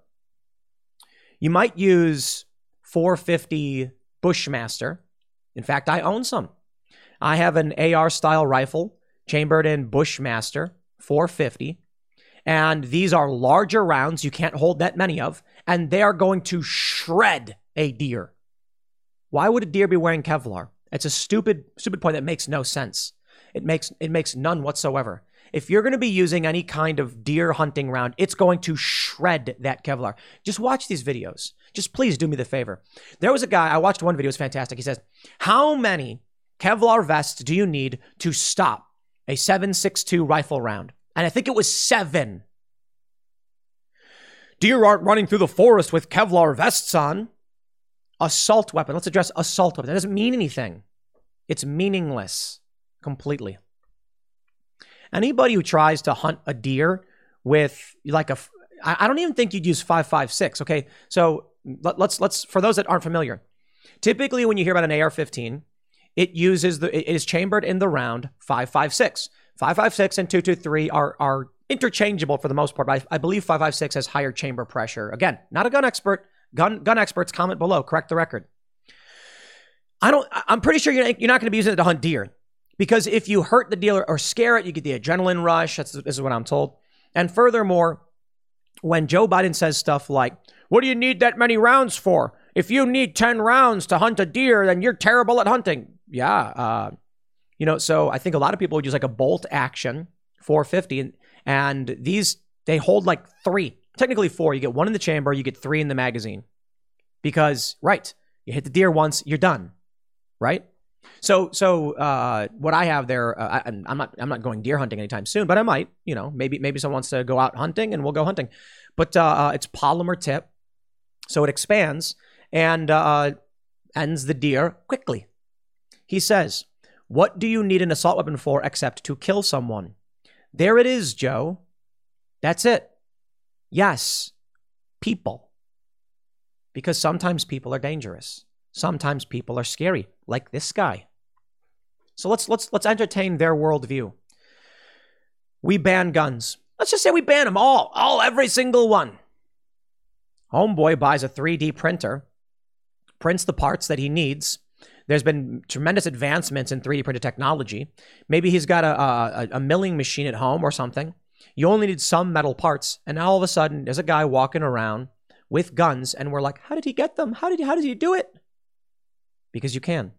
you might use 450 Bushmaster. In fact, I own some. I have an AR style rifle chambered in Bushmaster 450. And these are larger rounds. You can't hold that many of. And they are going to shred a deer. Why would a deer be wearing Kevlar? It's a stupid, stupid point that makes no sense. It makes it makes none whatsoever. If you're going to be using any kind of deer hunting round, it's going to shred that Kevlar. Just watch these videos. Just please do me the favor. There was a guy, I watched one video, it was fantastic. He says, How many Kevlar vests do you need to stop a 7.62 rifle round? And I think it was seven. Deer aren't running through the forest with Kevlar vests on. Assault weapon. Let's address assault weapon. That doesn't mean anything. It's meaningless completely. Anybody who tries to hunt a deer with like a, I don't even think you'd use 5.56. Okay, so let's let's for those that aren't familiar, typically when you hear about an AR-15, it uses the it is chambered in the round 5.56. 5.56 and 223 are are interchangeable for the most part, but I, I believe 5.56 has higher chamber pressure. Again, not a gun expert. Gun gun experts comment below. Correct the record. I don't. I'm pretty sure you're, you're not going to be using it to hunt deer because if you hurt the dealer or scare it, you get the adrenaline rush. That's this is what I'm told. And furthermore, when Joe Biden says stuff like, "What do you need that many rounds for? If you need ten rounds to hunt a deer, then you're terrible at hunting." Yeah, uh, you know. So I think a lot of people would use like a bolt action 450, and and these they hold like three technically four. You get one in the chamber, you get three in the magazine. Because, right, you hit the deer once, you're done, right? So, so uh, what I have there, uh, I, am not, I'm not going deer hunting anytime soon, but I might, you know, maybe, maybe someone wants to go out hunting, and we'll go hunting. But uh, uh it's polymer tip, so it expands and uh, ends the deer quickly. He says, "What do you need an assault weapon for except to kill someone?" There it is, Joe. That's it. Yes, people. Because sometimes people are dangerous. Sometimes people are scary, like this guy. So let's let's let's entertain their worldview. We ban guns. Let's just say we ban them all, all every single one. Homeboy buys a 3D printer, prints the parts that he needs. There's been tremendous advancements in 3D printed technology. Maybe he's got a, a, a milling machine at home or something You only need some metal parts. And now all of a sudden, there's a guy walking around with guns, and we're like, how did he get them? How did he, how did he do it? Because you can.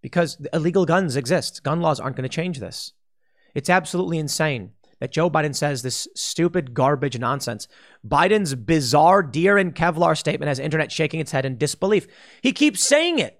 Because illegal guns exist. Gun laws aren't going to change this. It's absolutely insane that Joe Biden says this stupid garbage nonsense. Biden's bizarre deer in Kevlar statement has internet shaking its head in disbelief. He keeps saying it.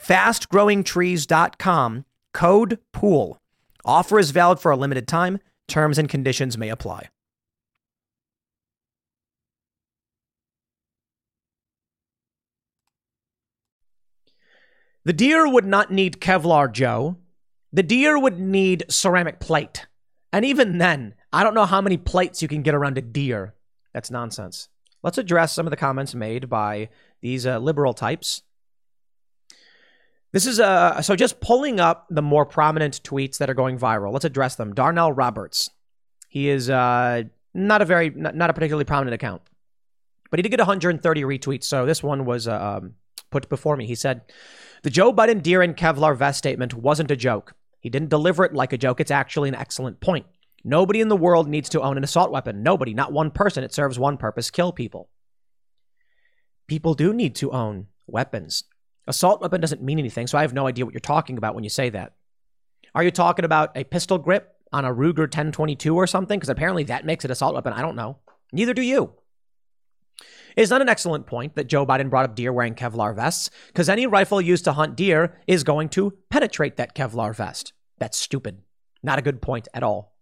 Fastgrowingtrees.com, code POOL. Offer is valid for a limited time. Terms and conditions may apply. The deer would not need Kevlar, Joe. The deer would need ceramic plate. And even then, I don't know how many plates you can get around a deer. That's nonsense. Let's address some of the comments made by these uh, liberal types. This is uh, so just pulling up the more prominent tweets that are going viral. Let's address them. Darnell Roberts. He is uh, not a very not, a particularly prominent account, but he did get 130 retweets. So this one was uh, um, put before me. He said, "The Joe Biden deer and Kevlar vest statement wasn't a joke. He didn't deliver it like a joke. It's actually an excellent point. Nobody in the world needs to own an assault weapon. Nobody, not one person. It serves one purpose kill people. People do need to own weapons. Assault weapon doesn't mean anything, so I have no idea what you're talking about when you say that. Are you talking about a pistol grip on a Ruger 1022 or something? Because apparently that makes it an assault weapon. I don't know. Neither do you. It's not an excellent point that Joe Biden brought up deer wearing Kevlar vests, because any rifle used to hunt deer is going to penetrate that Kevlar vest. That's stupid. Not a good point at all.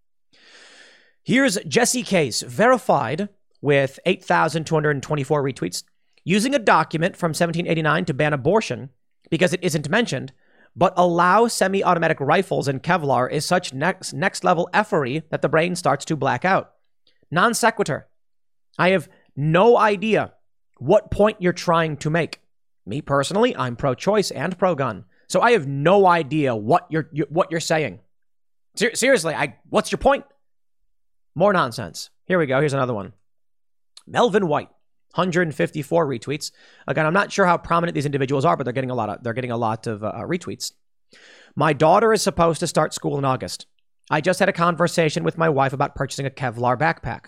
Here's Jesse Case, verified with 8,224 retweets, using a document from 1789 to ban abortion because it isn't mentioned, but allow semi automatic rifles in Kevlar is such next, next level effery that the brain starts to black out. Non sequitur. I have no idea what point you're trying to make. Me personally, I'm pro choice and pro gun. So I have no idea what you're, you, what you're saying. Ser- seriously, I, what's your point? More nonsense. Here we go. Here's another one. Melvin White, 154 retweets. Again, I'm not sure how prominent these individuals are, but they're getting a lot of they're getting a lot of uh, retweets. My daughter is supposed to start school in August. I just had a conversation with my wife about purchasing a Kevlar backpack.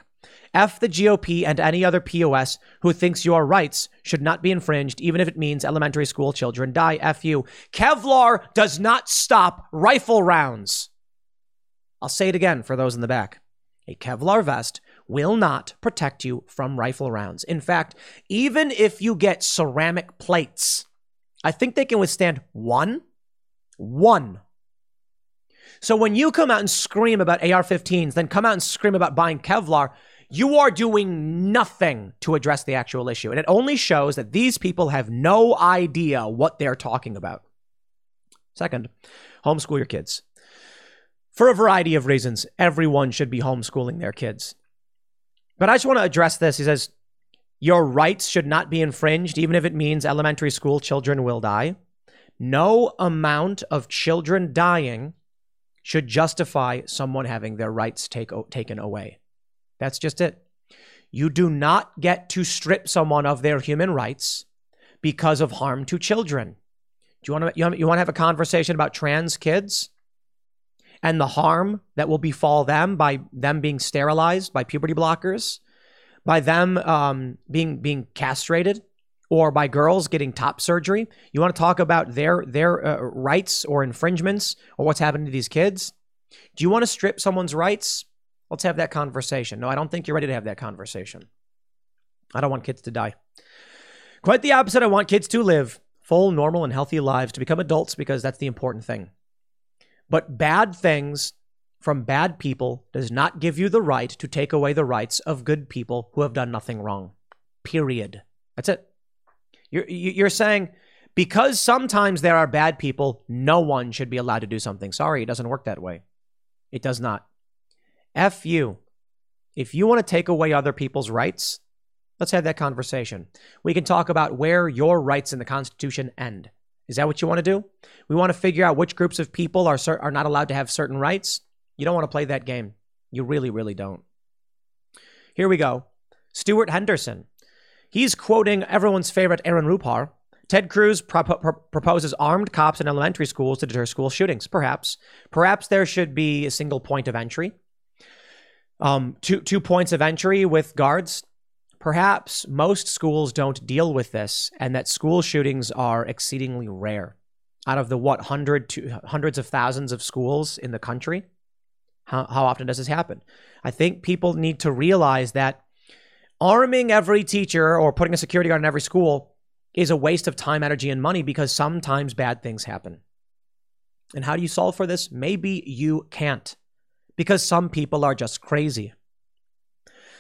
F the GOP and any other POS who thinks your rights should not be infringed, even if it means elementary school children die. F you. Kevlar does not stop rifle rounds. I'll say it again for those in the back. A Kevlar vest will not protect you from rifle rounds. In fact, even if you get ceramic plates, I think they can withstand one. One. So when you come out and scream about AR 15s, then come out and scream about buying Kevlar, you are doing nothing to address the actual issue. And it only shows that these people have no idea what they're talking about. Second, homeschool your kids for a variety of reasons, everyone should be homeschooling their kids. But I just want to address this. He says, Your rights should not be infringed, even if it means elementary school children will die. No amount of children dying should justify someone having their rights take, taken away. That's just it. You do not get to strip someone of their human rights because of harm to children. Do you want to you want to have a conversation about trans kids? And the harm that will befall them by them being sterilized by puberty blockers, by them um, being being castrated, or by girls getting top surgery. You want to talk about their their uh, rights or infringements or what's happening to these kids? Do you want to strip someone's rights? Let's have that conversation. No, I don't think you're ready to have that conversation. I don't want kids to die. Quite the opposite. I want kids to live full, normal, and healthy lives to become adults because that's the important thing. But bad things from bad people does not give you the right to take away the rights of good people who have done nothing wrong. Period. That's it. You're, you're saying because sometimes there are bad people, no one should be allowed to do something. Sorry, it doesn't work that way. It does not. F you. If you want to take away other people's rights, let's have that conversation. We can talk about where your rights in the Constitution end. Is that what you want to do? We want to figure out which groups of people are, are not allowed to have certain rights. You don't want to play that game. You really, really don't. Here we go. Stuart Henderson. He's quoting everyone's favorite Aaron Rupar. Ted Cruz pro- pro- proposes armed cops in elementary schools to deter school shootings. Perhaps. Perhaps there should be a single point of entry. Um, two, two points of entry with guards. Perhaps most schools don't deal with this and that school shootings are exceedingly rare. Out of the what, hundred to hundreds of thousands of schools in the country? How, how often does this happen? I think people need to realize that arming every teacher or putting a security guard in every school is a waste of time, energy, and money because sometimes bad things happen. And how do you solve for this? Maybe you can't because some people are just crazy.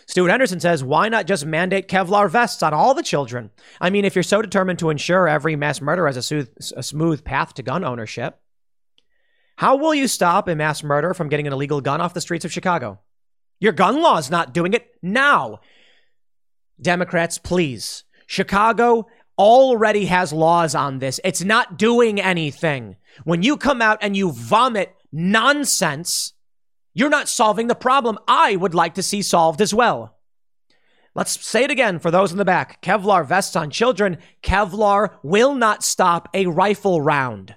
Stuart Henderson says, why not just mandate Kevlar vests on all the children? I mean, if you're so determined to ensure every mass murder has a, smooth, a smooth path to gun ownership, how will you stop a mass murderer from getting an illegal gun off the streets of Chicago? Your gun law is not doing it now. Democrats, please. Chicago already has laws on this. It's not doing anything. When you come out and you vomit nonsense, you're not solving the problem I would like to see solved as well. Let's say it again for those in the back. Kevlar vests on children. Kevlar will not stop a rifle round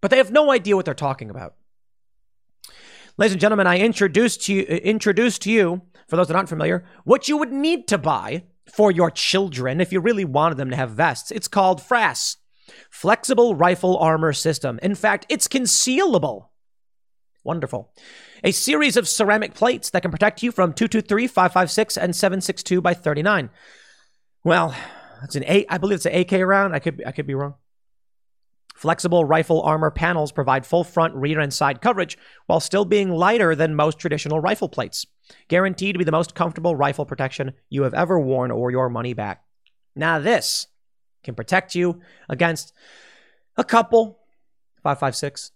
but they have no idea what they're talking about. Ladies and gentlemen, I introduced to you, introduced to you, for those that aren't familiar, what you would need to buy for your children if you really wanted them to have vests. It's called FRAS, Flexible Rifle Armor System. In fact, it's concealable. Wonderful. A series of ceramic plates that can protect you from 223, 556, and 762 by 39. Well, it's an A. I believe it's an AK round. I could I could be wrong. Flexible rifle armor panels provide full front, rear, and side coverage while still being lighter than most traditional rifle plates. Guaranteed to be the most comfortable rifle protection you have ever worn or your money back. Now, this can protect you against a couple 556.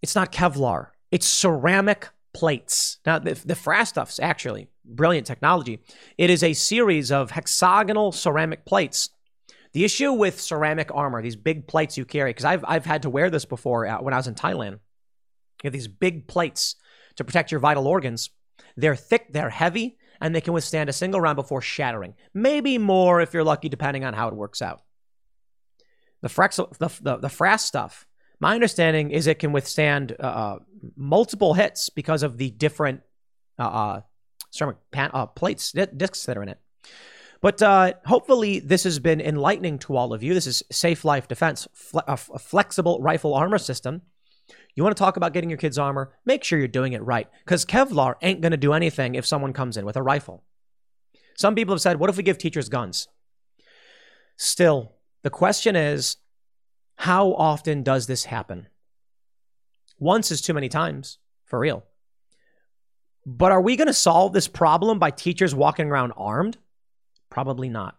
It's not Kevlar, it's ceramic plates. Now, the, the FRAS stuff's actually brilliant technology. It is a series of hexagonal ceramic plates the issue with ceramic armor, these big plates you carry, because I've, I've had to wear this before uh, when I was in Thailand. You have these big plates to protect your vital organs. They're thick, they're heavy, and they can withstand a single round before shattering. Maybe more if you're lucky, depending on how it works out. The, Frexel, the, the, the FRAS stuff, my understanding is it can withstand uh, uh multiple hits because of the different uh, uh ceramic pan, uh, plates, discs that are in it. But uh, hopefully, this has been enlightening to all of you. This is Safe Life Defense, fle- a, f- a flexible rifle armor system. You want to talk about getting your kids armor? Make sure you're doing it right, because Kevlar ain't going to do anything if someone comes in with a rifle. Some people have said, what if we give teachers guns? Still, the question is, how often does this happen? Once is too many times, for real. But are we going to solve this problem by teachers walking around armed? Probably not.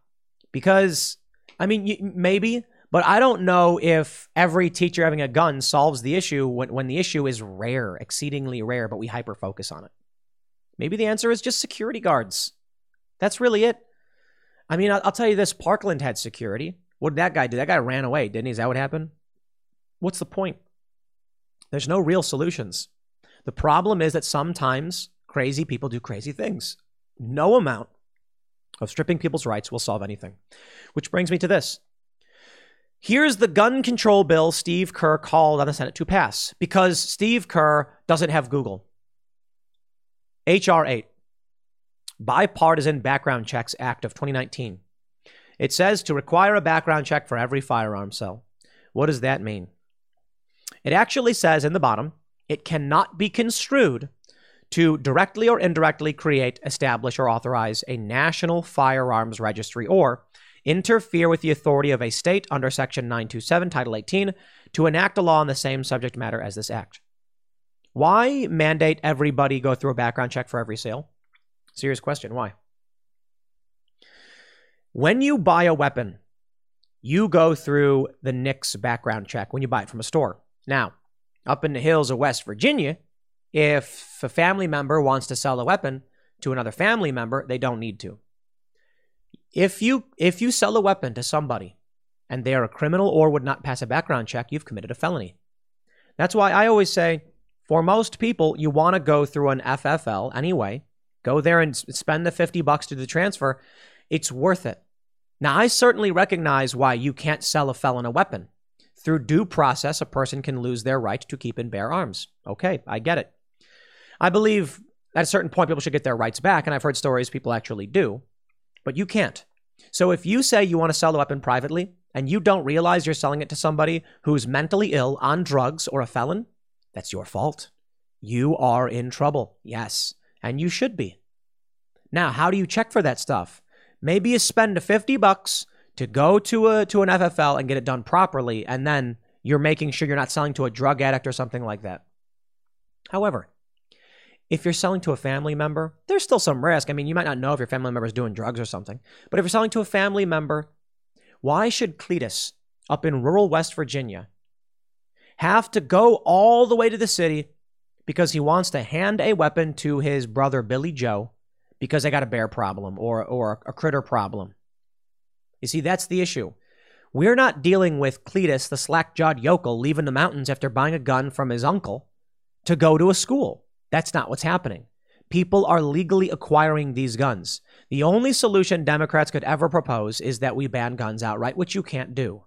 Because, I mean, maybe, but I don't know if every teacher having a gun solves the issue when, when the issue is rare, exceedingly rare, but we hyper focus on it. Maybe the answer is just security guards. That's really it. I mean, I'll, I'll tell you this Parkland had security. What did that guy do? That guy ran away, didn't he? Is that what happened? What's the point? There's no real solutions. The problem is that sometimes crazy people do crazy things. No amount of stripping people's rights will solve anything. Which brings me to this. Here's the gun control bill Steve Kerr called on the Senate to pass because Steve Kerr doesn't have Google. H.R. 8, Bipartisan Background Checks Act of 2019. It says to require a background check for every firearm sale. What does that mean? It actually says in the bottom, it cannot be construed to directly or indirectly create, establish, or authorize a national firearms registry or interfere with the authority of a state under Section 927, Title 18, to enact a law on the same subject matter as this act. Why mandate everybody go through a background check for every sale? Serious question. Why? When you buy a weapon, you go through the NICS background check when you buy it from a store. Now, up in the hills of West Virginia, if a family member wants to sell a weapon to another family member, they don't need to. If you if you sell a weapon to somebody and they are a criminal or would not pass a background check, you've committed a felony. That's why I always say for most people, you want to go through an FFL anyway. Go there and spend the 50 bucks to do the transfer. It's worth it. Now, I certainly recognize why you can't sell a felon a weapon. Through due process, a person can lose their right to keep and bear arms. Okay, I get it. I believe at a certain point people should get their rights back, and I've heard stories people actually do, but you can't. So if you say you want to sell a weapon privately and you don't realize you're selling it to somebody who's mentally ill, on drugs, or a felon, that's your fault. You are in trouble. Yes, and you should be. Now, how do you check for that stuff? Maybe you spend a 50 bucks to go to a to an FFL and get it done properly and then you're making sure you're not selling to a drug addict or something like that. However, if you're selling to a family member, there's still some risk. I mean, you might not know if your family member is doing drugs or something, but if you're selling to a family member, why should Cletus up in rural West Virginia have to go all the way to the city because he wants to hand a weapon to his brother Billy Joe because they got a bear problem or, or a critter problem. You see, that's the issue. We're not dealing with Cletus, the slack jawed yokel, leaving the mountains after buying a gun from his uncle to go to a school. That's not what's happening. People are legally acquiring these guns. The only solution Democrats could ever propose is that we ban guns outright, which you can't do.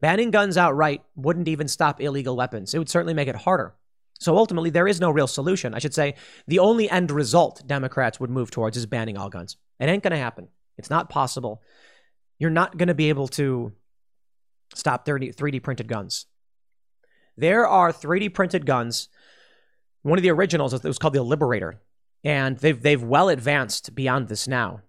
Banning guns outright wouldn't even stop illegal weapons. It would certainly make it harder. So ultimately, there is no real solution. I should say the only end result Democrats would move towards is banning all guns. It ain't going to happen. It's not possible. You're not going to be able to stop 30, 3D printed guns. There are 3D printed guns. One of the originals it was called the Liberator, and they've they've well advanced beyond this now.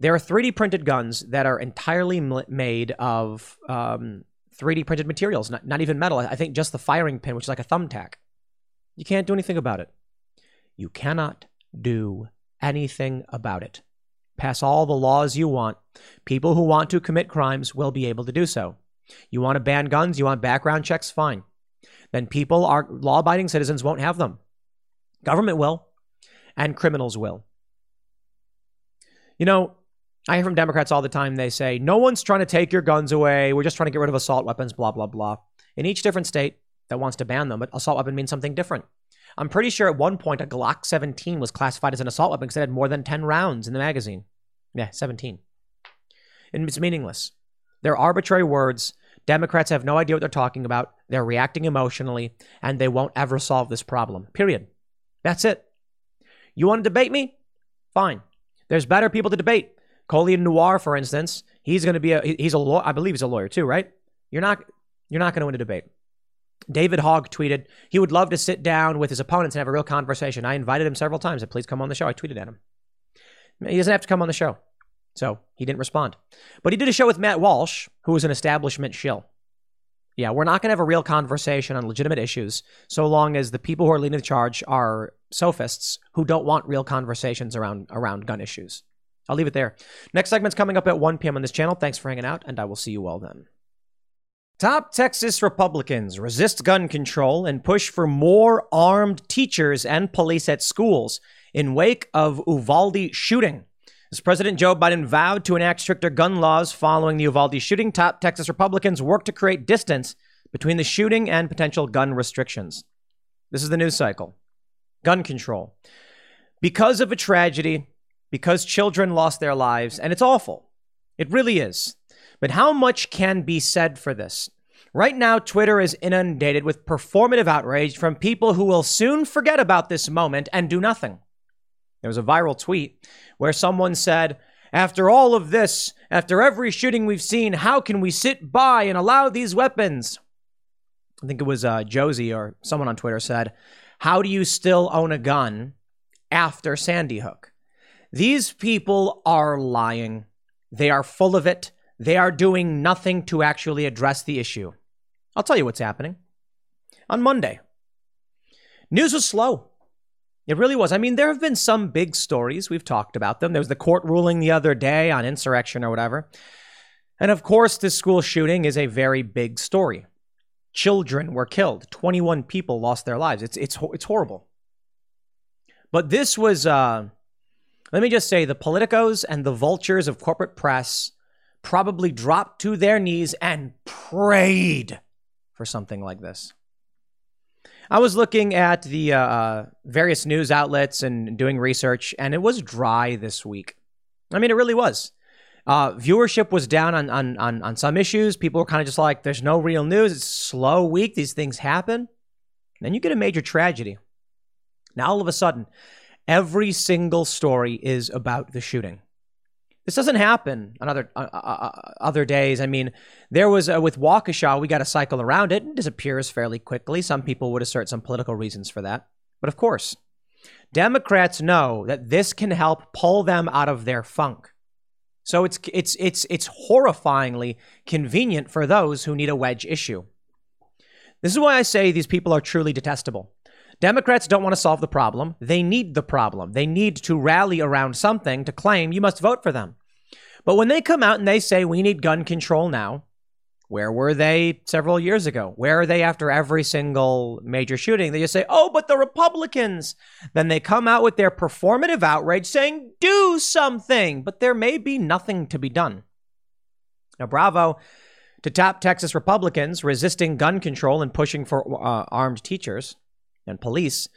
There are 3D printed guns that are entirely made of um, 3D printed materials, not, not even metal. I think just the firing pin, which is like a thumbtack. You can't do anything about it. You cannot do anything about it. Pass all the laws you want. People who want to commit crimes will be able to do so. You want to ban guns? You want background checks? Fine. Then people are law abiding citizens won't have them. Government will, and criminals will. You know, I hear from Democrats all the time, they say, no one's trying to take your guns away. We're just trying to get rid of assault weapons, blah, blah, blah. In each different state, that wants to ban them, but assault weapon means something different. I'm pretty sure at one point a Glock 17 was classified as an assault weapon because it had more than 10 rounds in the magazine. Yeah, 17. And it's meaningless. They're arbitrary words. Democrats have no idea what they're talking about. They're reacting emotionally, and they won't ever solve this problem. Period. That's it. You want to debate me? Fine. There's better people to debate. Colion Noir, for instance, he's going to be a he's a lawyer. I believe he's a lawyer too, right? You're not you're not going to win a debate. David Hogg tweeted he would love to sit down with his opponents and have a real conversation. I invited him several times. Said, please come on the show. I tweeted at him. He doesn't have to come on the show. So he didn't respond. But he did a show with Matt Walsh, who was an establishment shill. Yeah, we're not going to have a real conversation on legitimate issues so long as the people who are leading the charge are sophists who don't want real conversations around around gun issues. I'll leave it there. Next segment's coming up at 1 p.m. on this channel. Thanks for hanging out, and I will see you all then. Top Texas Republicans resist gun control and push for more armed teachers and police at schools in wake of Uvalde shooting. As President Joe Biden vowed to enact stricter gun laws following the Uvalde shooting, top Texas Republicans work to create distance between the shooting and potential gun restrictions. This is the news cycle. Gun control. Because of a tragedy, because children lost their lives, and it's awful. It really is. But how much can be said for this? Right now, Twitter is inundated with performative outrage from people who will soon forget about this moment and do nothing. There was a viral tweet where someone said, After all of this, after every shooting we've seen, how can we sit by and allow these weapons? I think it was uh, Josie or someone on Twitter said, How do you still own a gun after Sandy Hook. These people are lying. They are full of it. They are doing nothing to actually address the issue. I'll tell you what's happening. On Monday, news was slow. It really was. I mean, there have been some big stories. We've talked about them. There was the court ruling the other day on insurrection or whatever. And of course, this school shooting is a very big story. Children were killed. 21 people lost their lives. It's, it's, it's horrible. But this was, uh, let me just say, the politicos and the vultures of corporate press probably dropped to their knees and prayed for something like this. I was looking at the uh, uh, various news outlets and doing research, and it was dry this week. I mean, it really was. Uh, viewership was down on, on, on, on some issues. People were kind of just like, there's no real news. It's slow week. These things happen. And then you get a major tragedy. Now, all of a sudden, every single story is about the shooting. This doesn't happen on other uh, uh, uh, other days. I mean, there was uh, with Waukesha, we got a cycle around it. It disappears fairly quickly. Some people would assert some political reasons for that, but of course, Democrats know that this can help pull them out of their funk. So it's it's it's it's horrifyingly convenient for those who need a wedge issue. This is why I say these people are truly detestable. Democrats don't want to solve the problem. They need the problem. They need to rally around something to claim you must vote for them. But when they come out and they say we need gun control now, where were they several years ago? Where are they after every single major shooting? They just say, oh, but the Republicans. Then they come out with their performative outrage saying, do something. But there may be nothing to be done. Now, bravo to top Texas Republicans resisting gun control and pushing for uh, armed teachers and police.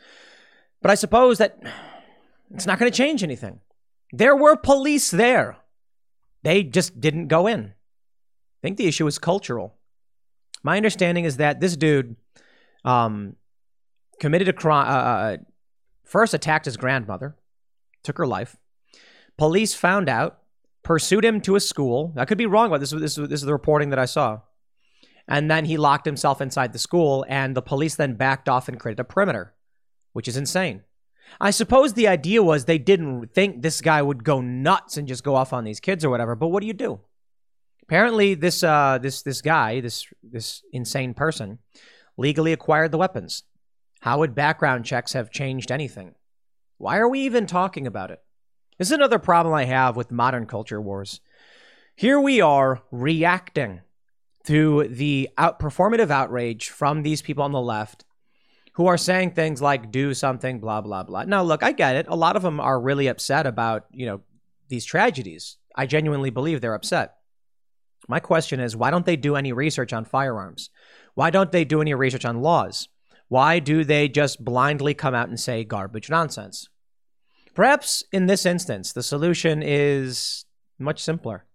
But I suppose that it's not going to change anything. There were police there. They just didn't go in. I think the issue is cultural. My understanding is that this dude um, committed a crime, uh, uh, first attacked his grandmother, took her life. Police found out, pursued him to a school. I could be wrong about this. This, this is the reporting that I saw. And then he locked himself inside the school, and the police then backed off and created a perimeter, which is insane. I suppose the idea was they didn't think this guy would go nuts and just go off on these kids or whatever. But what do you do? Apparently, this uh, this this guy, this this insane person, legally acquired the weapons. How would background checks have changed anything? Why are we even talking about it? This is another problem I have with modern culture wars. Here we are reacting to the out performative outrage from these people on the left who are saying things like do something blah blah blah. Now look, I get it. A lot of them are really upset about, you know, these tragedies. I genuinely believe they're upset. My question is why don't they do any research on firearms? Why don't they do any research on laws? Why do they just blindly come out and say garbage nonsense? Perhaps in this instance, the solution is much simpler.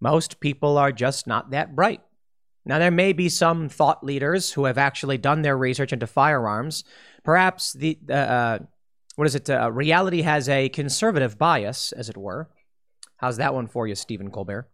Most people are just not that bright. Now, there may be some thought leaders who have actually done their research into firearms. Perhaps the, uh, what is it? Uh, reality has a conservative bias, as it were. How's that one for you, Stephen Colbert?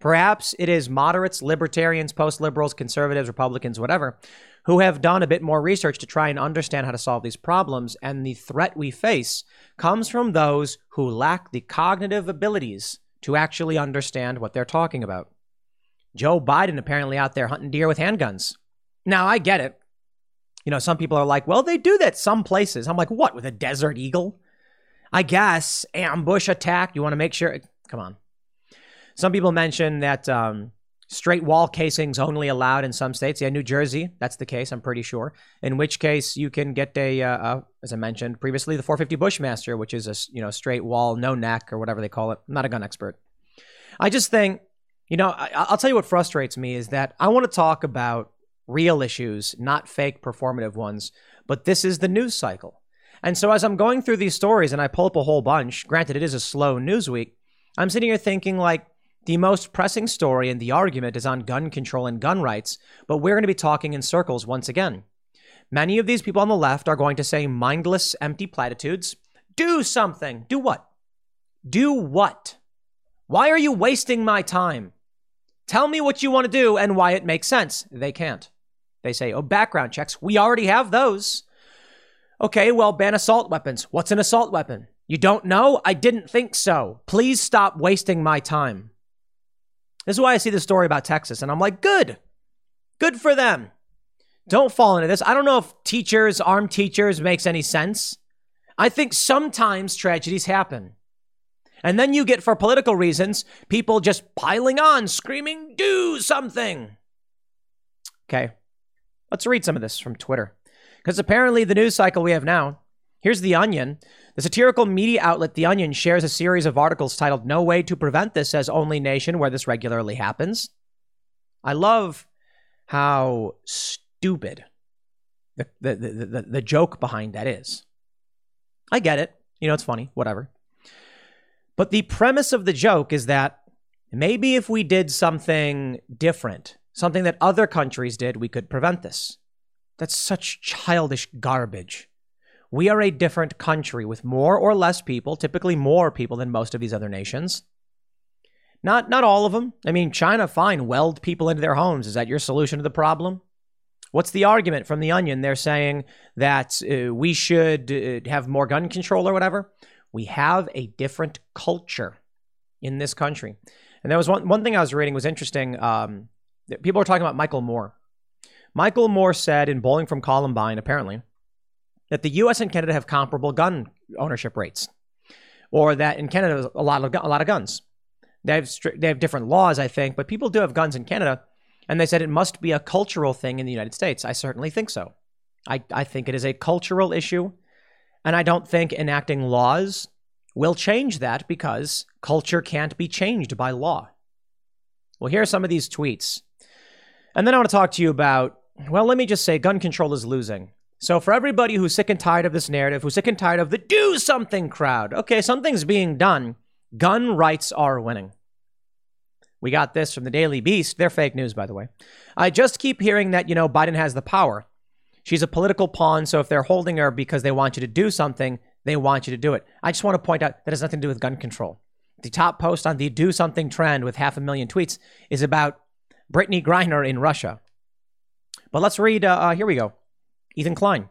Perhaps it is moderates, libertarians, post liberals, conservatives, Republicans, whatever, who have done a bit more research to try and understand how to solve these problems. And the threat we face comes from those who lack the cognitive abilities to actually understand what they're talking about. Joe Biden apparently out there hunting deer with handguns. Now, I get it. You know, some people are like, well, they do that some places. I'm like, what, with a desert eagle? I guess ambush attack. You want to make sure. Come on. Some people mention that um, straight wall casings only allowed in some states. Yeah, New Jersey, that's the case. I'm pretty sure. In which case, you can get a, uh, uh, as I mentioned previously, the 450 Bushmaster, which is a you know straight wall, no neck, or whatever they call it. I'm not a gun expert. I just think you know, I, will tell you what frustrates me is that I want to talk about real issues, not fake performative ones, but this is the news cycle. And so as I'm going through these stories and I pull up a whole bunch, granted it is a slow news week, I'm sitting here thinking like the most pressing story in the argument is on gun control and gun rights, but we're going to be talking in circles once again. Many of these people on the left are going to say mindless, empty platitudes. Do something. Do what? Do what? Why are you wasting my time? Tell me what you want to do and why it makes sense. They can't. They say, oh, background checks. We already have those. Okay, well, ban assault weapons. What's an assault weapon? You don't know? I didn't think so. Please stop wasting my time. This is why I see the story about Texas, and I'm like, good. Good for them. Don't fall into this. I don't know if teachers, armed teachers, makes any sense. I think sometimes tragedies happen. And then you get, for political reasons, people just piling on, screaming, do something. Okay, let's read some of this from Twitter. Because apparently, the news cycle we have now here's The Onion. The satirical media outlet The Onion shares a series of articles titled No Way to Prevent This as Only Nation, where this regularly happens. I love how stupid the, the, the, the, the joke behind that is. I get it. You know, it's funny, whatever. But the premise of the joke is that maybe if we did something different, something that other countries did, we could prevent this. That's such childish garbage. We are a different country with more or less people, typically more people than most of these other nations. Not not all of them. I mean, China fine weld people into their homes. Is that your solution to the problem? What's the argument from the Onion? They're saying that uh, we should uh, have more gun control or whatever. We have a different culture in this country. And there was one, one thing I was reading was interesting. Um, people are talking about Michael Moore. Michael Moore said in Bowling for Columbine, apparently, that the U.S. and Canada have comparable gun ownership rates, or that in Canada a lot of a lot of guns. They have they have different laws, I think, but people do have guns in Canada. And they said it must be a cultural thing in the United States. I certainly think so. I, I think it is a cultural issue. And I don't think enacting laws will change that because culture can't be changed by law. Well, here are some of these tweets. And then I want to talk to you about, well, let me just say gun control is losing. So, for everybody who's sick and tired of this narrative, who's sick and tired of the do something crowd, okay, something's being done. Gun rights are winning. We got this from the Daily Beast. They're fake news, by the way. I just keep hearing that, you know, Biden has the power. She's a political pawn, so if they're holding her because they want you to do something, they want you to do it. I just want to point out that has nothing to do with gun control. The top post on the do something trend with half a million tweets is about Brittney Griner in Russia. But let's read. Uh, uh, here we go. Ethan Klein.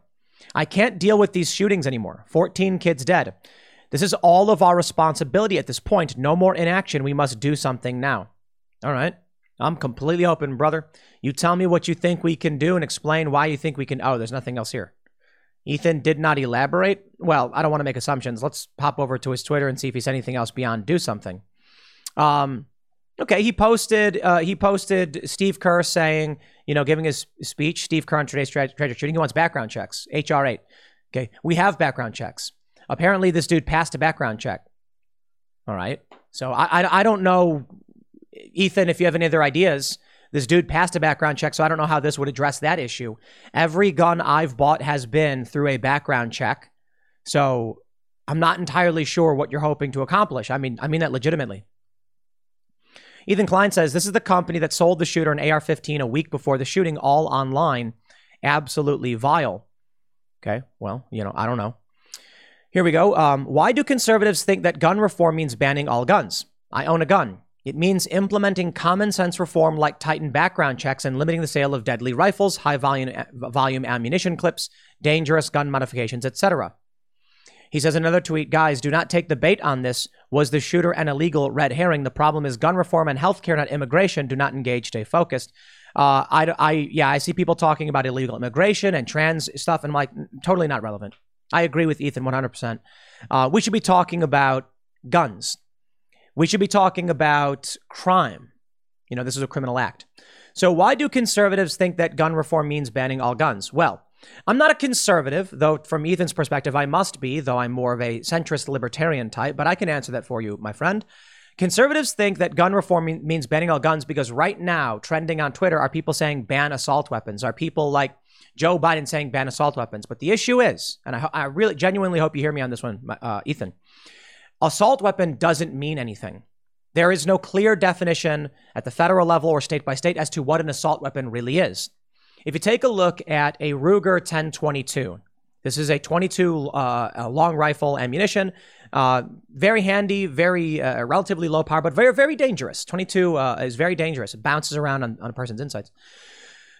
I can't deal with these shootings anymore. 14 kids dead. This is all of our responsibility at this point. No more inaction. We must do something now. All right. I'm completely open, brother. You tell me what you think we can do and explain why you think we can. Oh, there's nothing else here. Ethan did not elaborate. Well, I don't want to make assumptions. Let's pop over to his Twitter and see if he's anything else beyond do something. Um, okay, he posted uh, he posted Steve Kerr saying, you know, giving his speech. Steve Kerr on today's treasure shooting. He wants background checks. HR eight. Okay, we have background checks. Apparently, this dude passed a background check. All right. So I, I, I don't know Ethan, if you have any other ideas, this dude passed a background check, so I don't know how this would address that issue. Every gun I've bought has been through a background check. So I'm not entirely sure what you're hoping to accomplish. I mean, I mean that legitimately. Ethan Klein says this is the company that sold the shooter an AR 15 a week before the shooting, all online. Absolutely vile. Okay, well, you know, I don't know. Here we go. Um, why do conservatives think that gun reform means banning all guns? I own a gun. It means implementing common sense reform like tightened background checks and limiting the sale of deadly rifles, high volume, volume ammunition clips, dangerous gun modifications, etc. He says another tweet, guys, do not take the bait on this. Was the shooter an illegal red herring? The problem is gun reform and healthcare, not immigration. Do not engage. Stay focused. Uh, I, I, yeah, I see people talking about illegal immigration and trans stuff, and I'm like, totally not relevant. I agree with Ethan 100%. Uh, we should be talking about guns we should be talking about crime. You know, this is a criminal act. So, why do conservatives think that gun reform means banning all guns? Well, I'm not a conservative, though from Ethan's perspective, I must be, though I'm more of a centrist libertarian type, but I can answer that for you, my friend. Conservatives think that gun reform means banning all guns because right now, trending on Twitter, are people saying ban assault weapons, are people like Joe Biden saying ban assault weapons. But the issue is, and I, I really genuinely hope you hear me on this one, uh, Ethan assault weapon doesn't mean anything. There is no clear definition at the federal level or state by state as to what an assault weapon really is. If you take a look at a Ruger 1022, this is a 22 uh, a long rifle ammunition, uh, very handy, very uh, relatively low power, but very very dangerous. 22 uh, is very dangerous. It bounces around on, on a person's insides.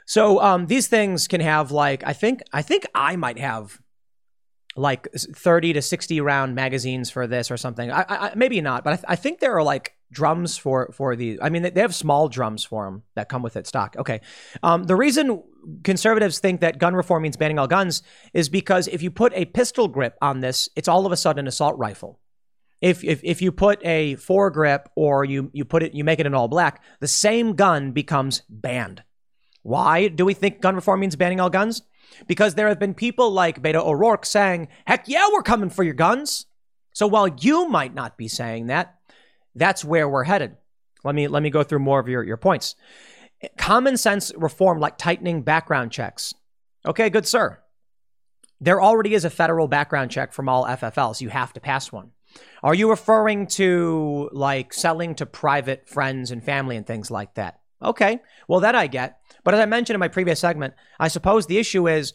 So um, these things can have like I think I think I might have like 30 to 60 round magazines for this or something. I, I maybe not, but I, th- I, think there are like drums for for the. I mean, they have small drums for them that come with it stock. Okay, um, the reason conservatives think that gun reform means banning all guns is because if you put a pistol grip on this, it's all of a sudden an assault rifle. If, if, if you put a foregrip or you, you put it you make it an all black, the same gun becomes banned. Why do we think gun reform means banning all guns? Because there have been people like Beto O'Rourke saying, heck yeah, we're coming for your guns. So while you might not be saying that, that's where we're headed. Let me let me go through more of your, your points. Common sense reform like tightening background checks. Okay, good sir. There already is a federal background check from all FFLs. You have to pass one. Are you referring to like selling to private friends and family and things like that? Okay, well, that I get. But as I mentioned in my previous segment, I suppose the issue is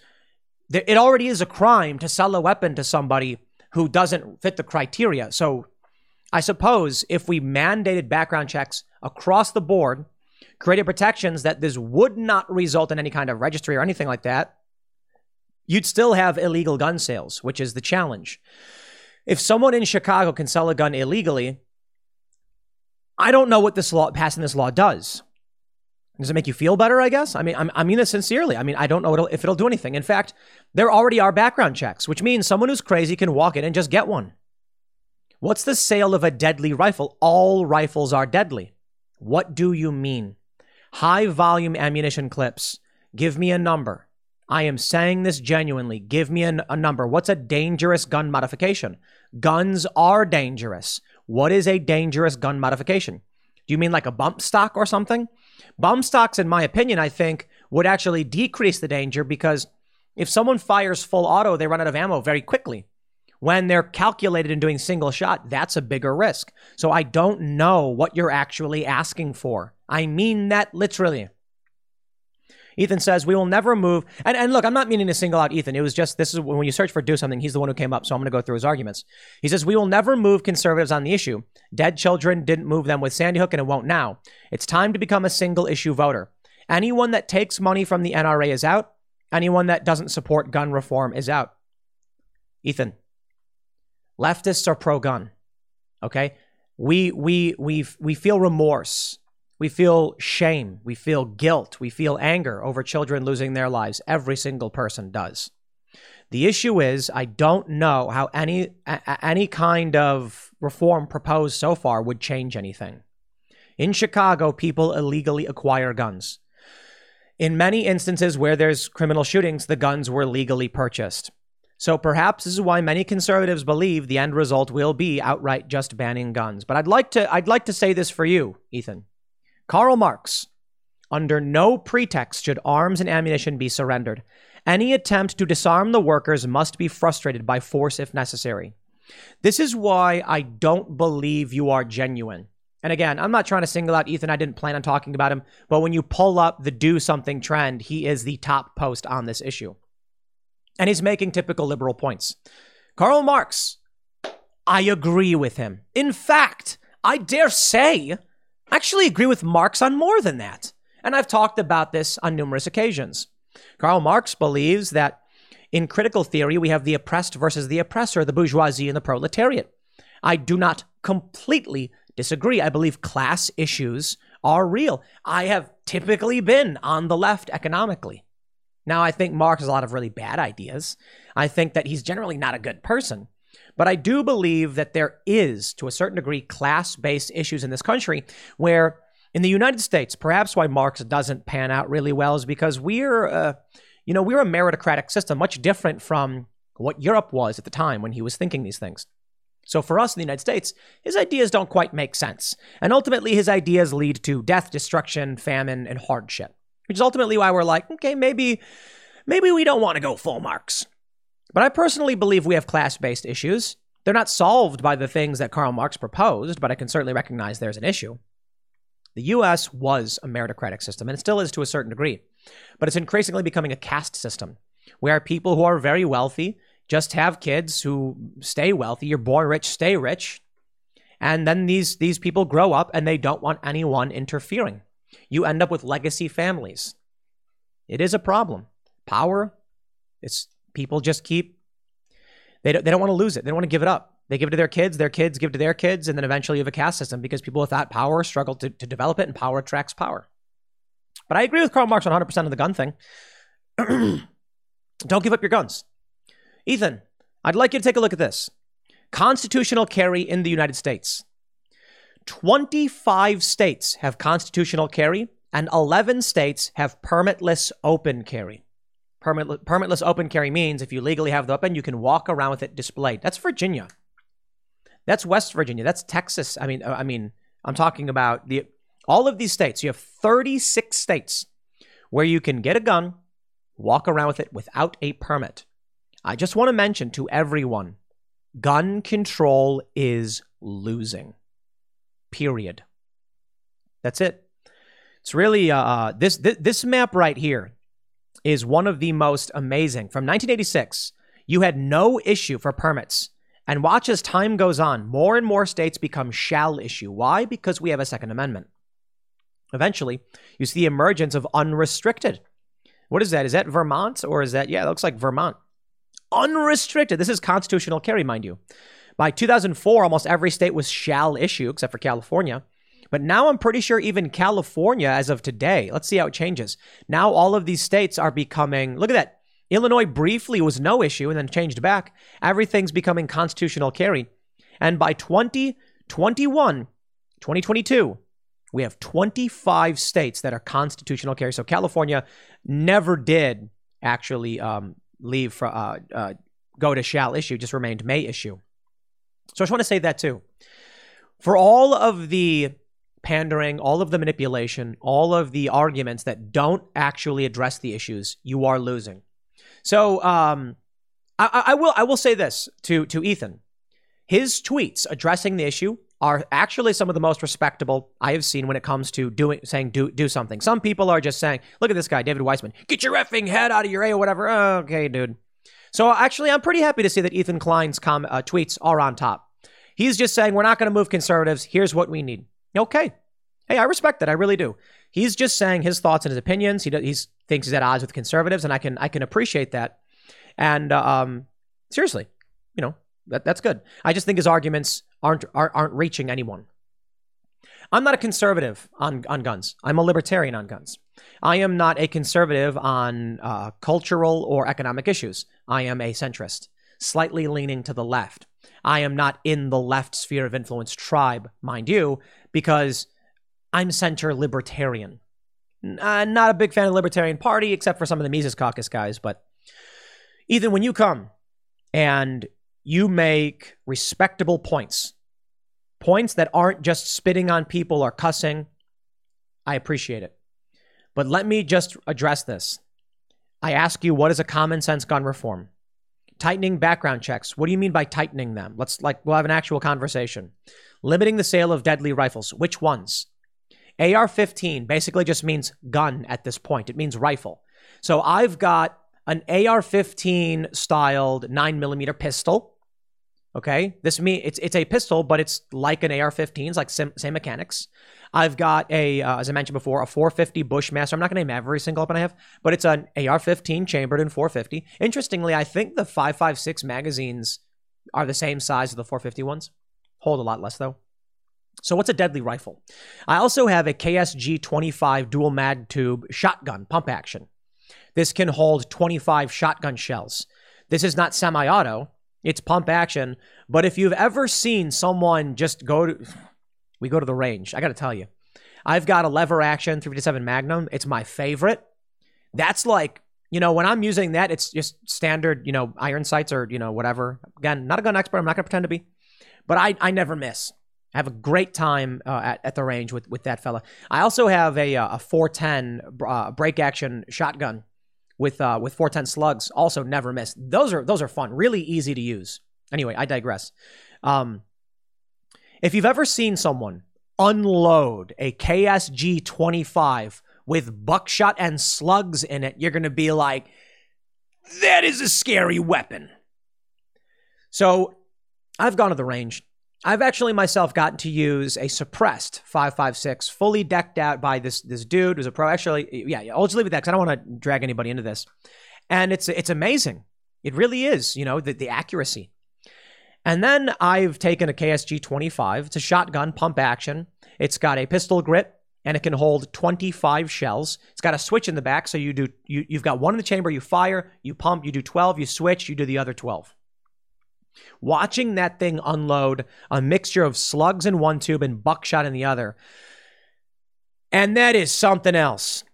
that it already is a crime to sell a weapon to somebody who doesn't fit the criteria. So I suppose if we mandated background checks across the board, created protections that this would not result in any kind of registry or anything like that, you'd still have illegal gun sales, which is the challenge. If someone in Chicago can sell a gun illegally, I don't know what this law passing this law does. Does it make you feel better? I guess. I mean, I'm, i mean this sincerely. I mean, I don't know it'll, if it'll do anything. In fact, there already are background checks, which means someone who's crazy can walk in and just get one. What's the sale of a deadly rifle? All rifles are deadly. What do you mean? High volume ammunition clips. Give me a number. I am saying this genuinely. Give me a number. What's a dangerous gun modification? Guns are dangerous. What is a dangerous gun modification? Do you mean like a bump stock or something? Bump stocks, in my opinion, I think would actually decrease the danger because if someone fires full auto, they run out of ammo very quickly. When they're calculated and doing single shot, that's a bigger risk. So I don't know what you're actually asking for. I mean that literally. Ethan says, We will never move. And, and look, I'm not meaning to single out Ethan. It was just this is when you search for do something, he's the one who came up. So I'm going to go through his arguments. He says, We will never move conservatives on the issue. Dead children didn't move them with Sandy Hook and it won't now. It's time to become a single issue voter. Anyone that takes money from the NRA is out. Anyone that doesn't support gun reform is out. Ethan, leftists are pro gun. Okay? We, we, we, we feel remorse we feel shame. We feel guilt. We feel anger over children losing their lives. Every single person does. The issue is, I don't know how any a, any kind of reform proposed so far would change anything. In Chicago, people illegally acquire guns. In many instances where there's criminal shootings, the guns were legally purchased. So perhaps this is why many conservatives believe the end result will be outright just banning guns. But I'd like to I'd like to say this for you, Ethan. Karl Marx. Under no pretext should arms and ammunition be surrendered. Any attempt to disarm the workers must be frustrated by force if necessary. This is why I don't believe you are genuine. And again, I'm not trying to single out Ethan. I didn't plan on talking about him. But when you pull up the do something trend, he is the top post on this issue. And he's making typical liberal points. Karl Marx, I agree with him. In fact, I dare say I actually agree with Marx on more than that. And I've talked about this on numerous occasions. Karl Marx believes that in critical theory, we have the oppressed versus the oppressor, the bourgeoisie and the proletariat. I do not completely disagree. I believe class issues are real. I have typically been on the left economically. Now, I think Marx has a lot of really bad ideas. I think that he's generally not a good person. But I do believe that there is, to a certain degree, class based issues in this country where in the United States, perhaps why Marx doesn't pan out really well is because we're, uh, you know, we're a meritocratic system, much different from what Europe was at the time when he was thinking these things. So for us in the United States, his ideas don't quite make sense. And ultimately, his ideas lead to death, destruction, famine, and hardship, which is ultimately why we're like, okay, maybe, maybe we don't want to go full Marx. But I personally believe we have class based issues. They're not solved by the things that Karl Marx proposed, but I can certainly recognize there's an issue. The US was a meritocratic system, and it still is to a certain degree, but it's increasingly becoming a caste system where people who are very wealthy just have kids who stay wealthy. You're born rich, stay rich. And then these, these people grow up and they don't want anyone interfering. You end up with legacy families. It is a problem. Power, it's People just keep They don't, they don't want to lose it. They don't want to give it up. They give it to their kids, their kids give it to their kids, and then eventually you have a caste system because people without power struggle to, to develop it, and power attracts power. But I agree with Karl Marx on 100% of the gun thing. don't give up your guns. Ethan, I'd like you to take a look at this. Constitutional carry in the United States. 25 states have constitutional carry, and 11 states have permitless open carry. Permit, permitless open carry means if you legally have the weapon, you can walk around with it displayed. That's Virginia. That's West Virginia. That's Texas. I mean, uh, I mean, I'm talking about the all of these states. You have 36 states where you can get a gun, walk around with it without a permit. I just want to mention to everyone, gun control is losing. Period. That's it. It's really uh, uh this, this this map right here is one of the most amazing. From 1986, you had no issue for permits. And watch as time goes on, more and more states become shall issue. Why? Because we have a Second Amendment. Eventually, you see the emergence of unrestricted. What is that? Is that Vermont or is that, yeah, it looks like Vermont. Unrestricted. This is constitutional carry, mind you. By 2004, almost every state was shall issue, except for California. But now I'm pretty sure even California, as of today, let's see how it changes. Now all of these states are becoming, look at that. Illinois briefly was no issue and then changed back. Everything's becoming constitutional carry. And by 2021, 2022, we have 25 states that are constitutional carry. So California never did actually um, leave for uh, uh, go to shall issue, just remained may issue. So I just want to say that too. For all of the pandering, all of the manipulation, all of the arguments that don't actually address the issues, you are losing. So um, I, I will I will say this to to Ethan. His tweets addressing the issue are actually some of the most respectable I have seen when it comes to doing saying do do something. Some people are just saying, "Look at this guy, David Weissman. Get your effing head out of your A or whatever." Okay, dude. So actually, I'm pretty happy to see that Ethan Klein's com- uh, tweets are on top. He's just saying we're not going to move conservatives. Here's what we need. Okay. Hey, I respect that. I really do. He's just saying his thoughts and his opinions. He he's thinks he's at odds with conservatives, and I can I can appreciate that. And uh, um, seriously, you know that that's good. I just think his arguments aren't aren't, aren't reaching anyone. I'm not a conservative on on guns. I'm a libertarian on guns. I am not a conservative on uh, cultural or economic issues. I am a centrist, slightly leaning to the left. I am not in the left sphere of influence tribe, mind you, because I'm center libertarian. Uh, not a big fan of the Libertarian Party, except for some of the Mises Caucus guys. But Ethan, when you come and you make respectable points, points that aren't just spitting on people or cussing, I appreciate it. But let me just address this. I ask you, what is a common sense gun reform? Tightening background checks. What do you mean by tightening them? Let's like we'll have an actual conversation. Limiting the sale of deadly rifles. Which ones? AR-15 basically just means gun at this point. It means rifle. So I've got an AR-15 styled 9 millimeter pistol. Okay, this mean it's it's a pistol, but it's like an AR-15. It's like same, same mechanics. I've got a, uh, as I mentioned before, a 450 Bushmaster. I'm not going to name every single weapon I have, but it's an AR-15 chambered in 450. Interestingly, I think the 5.56 magazines are the same size as the 450 ones. Hold a lot less though. So what's a deadly rifle? I also have a KSG 25 dual mag tube shotgun pump action. This can hold 25 shotgun shells. This is not semi-auto, it's pump action, but if you've ever seen someone just go to we go to the range. I got to tell you. I've got a lever action 357 Magnum. It's my favorite. That's like, you know, when I'm using that, it's just standard, you know, iron sights or, you know, whatever. Again, not a gun expert. I'm not going to pretend to be. But I, I never miss. I have a great time uh, at, at the range with, with that fella. I also have a, uh, a 410 uh, break action shotgun with uh, with 410 slugs. Also never miss. Those are those are fun. Really easy to use. Anyway, I digress. Um, if you've ever seen someone unload a KSG 25 with buckshot and slugs in it, you're going to be like, that is a scary weapon. So I've gone to the range. I've actually myself gotten to use a suppressed 556, fully decked out by this this dude who's a pro. Actually, yeah, yeah I'll just leave it at that because I don't want to drag anybody into this. And it's it's amazing. It really is, you know, the, the accuracy. And then I've taken a KSG 25. It's a shotgun pump action. It's got a pistol grip and it can hold 25 shells. It's got a switch in the back, so you do you you've got one in the chamber, you fire, you pump, you do 12, you switch, you do the other 12. Watching that thing unload a mixture of slugs in one tube and buckshot in the other. And that is something else.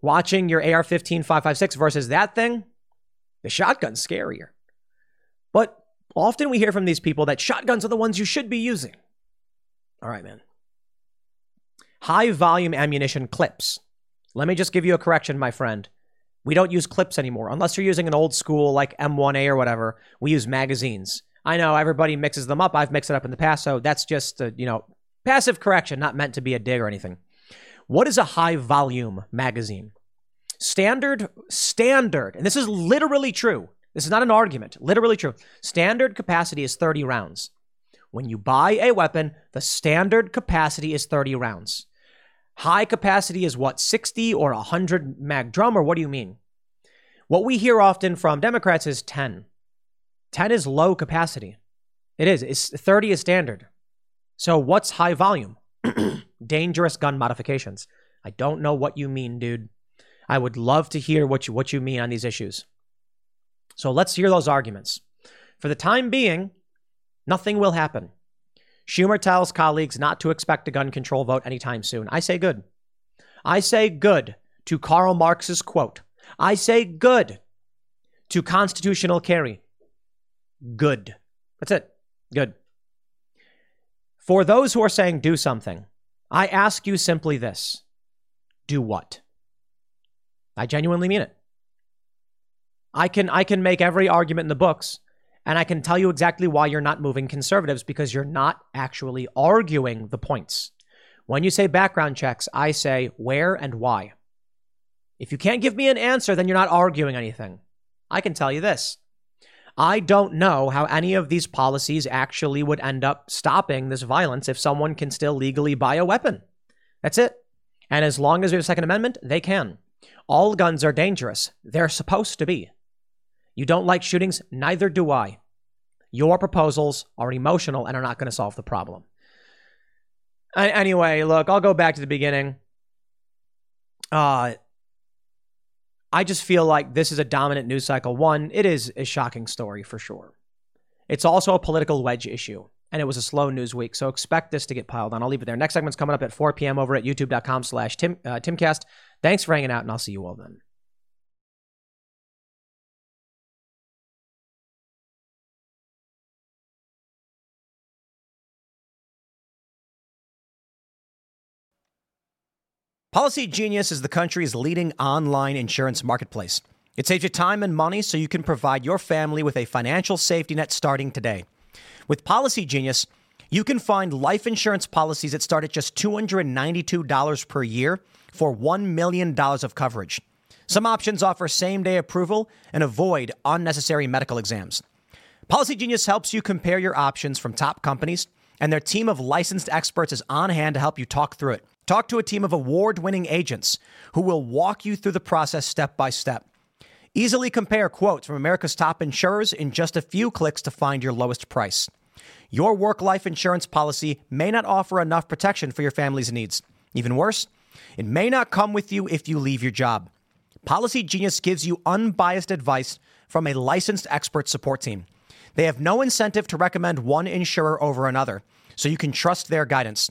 Watching your AR 15 556 versus that thing, the shotgun's scarier. But often we hear from these people that shotguns are the ones you should be using. All right, man. High volume ammunition clips. Let me just give you a correction, my friend. We don't use clips anymore. Unless you're using an old school like M1A or whatever, we use magazines. I know everybody mixes them up. I've mixed it up in the past, so that's just a, you know, passive correction, not meant to be a dig or anything. What is a high volume magazine? Standard, standard, and this is literally true. This is not an argument, literally true. Standard capacity is 30 rounds. When you buy a weapon, the standard capacity is 30 rounds. High capacity is what, 60 or 100 mag drum, or what do you mean? What we hear often from Democrats is 10. 10 is low capacity. It is. It's 30 is standard. So what's high volume? Dangerous gun modifications. I don't know what you mean, dude. I would love to hear what you what you mean on these issues. So let's hear those arguments. For the time being, nothing will happen. Schumer tells colleagues not to expect a gun control vote anytime soon. I say good. I say good to Karl Marx's quote. I say good to constitutional carry. Good. That's it. Good. For those who are saying do something, I ask you simply this do what? I genuinely mean it. I can I can make every argument in the books and I can tell you exactly why you're not moving conservatives because you're not actually arguing the points. When you say background checks, I say where and why. If you can't give me an answer, then you're not arguing anything. I can tell you this. I don't know how any of these policies actually would end up stopping this violence if someone can still legally buy a weapon. That's it. And as long as we have a Second Amendment, they can. All guns are dangerous. They're supposed to be. You don't like shootings? Neither do I. Your proposals are emotional and are not going to solve the problem. Anyway, look, I'll go back to the beginning. Uh, I just feel like this is a dominant news cycle. One, it is a shocking story for sure. It's also a political wedge issue, and it was a slow news week, so expect this to get piled on. I'll leave it there. Next segment's coming up at 4 p.m. over at youtube.com slash uh, timcast. Thanks for hanging out, and I'll see you all then. Policy Genius is the country's leading online insurance marketplace. It saves you time and money so you can provide your family with a financial safety net starting today. With Policy Genius, you can find life insurance policies that start at just $292 per year for $1 million of coverage. Some options offer same day approval and avoid unnecessary medical exams. Policy Genius helps you compare your options from top companies, and their team of licensed experts is on hand to help you talk through it. Talk to a team of award winning agents who will walk you through the process step by step. Easily compare quotes from America's top insurers in just a few clicks to find your lowest price. Your work life insurance policy may not offer enough protection for your family's needs. Even worse, it may not come with you if you leave your job. Policy Genius gives you unbiased advice from a licensed expert support team. They have no incentive to recommend one insurer over another, so you can trust their guidance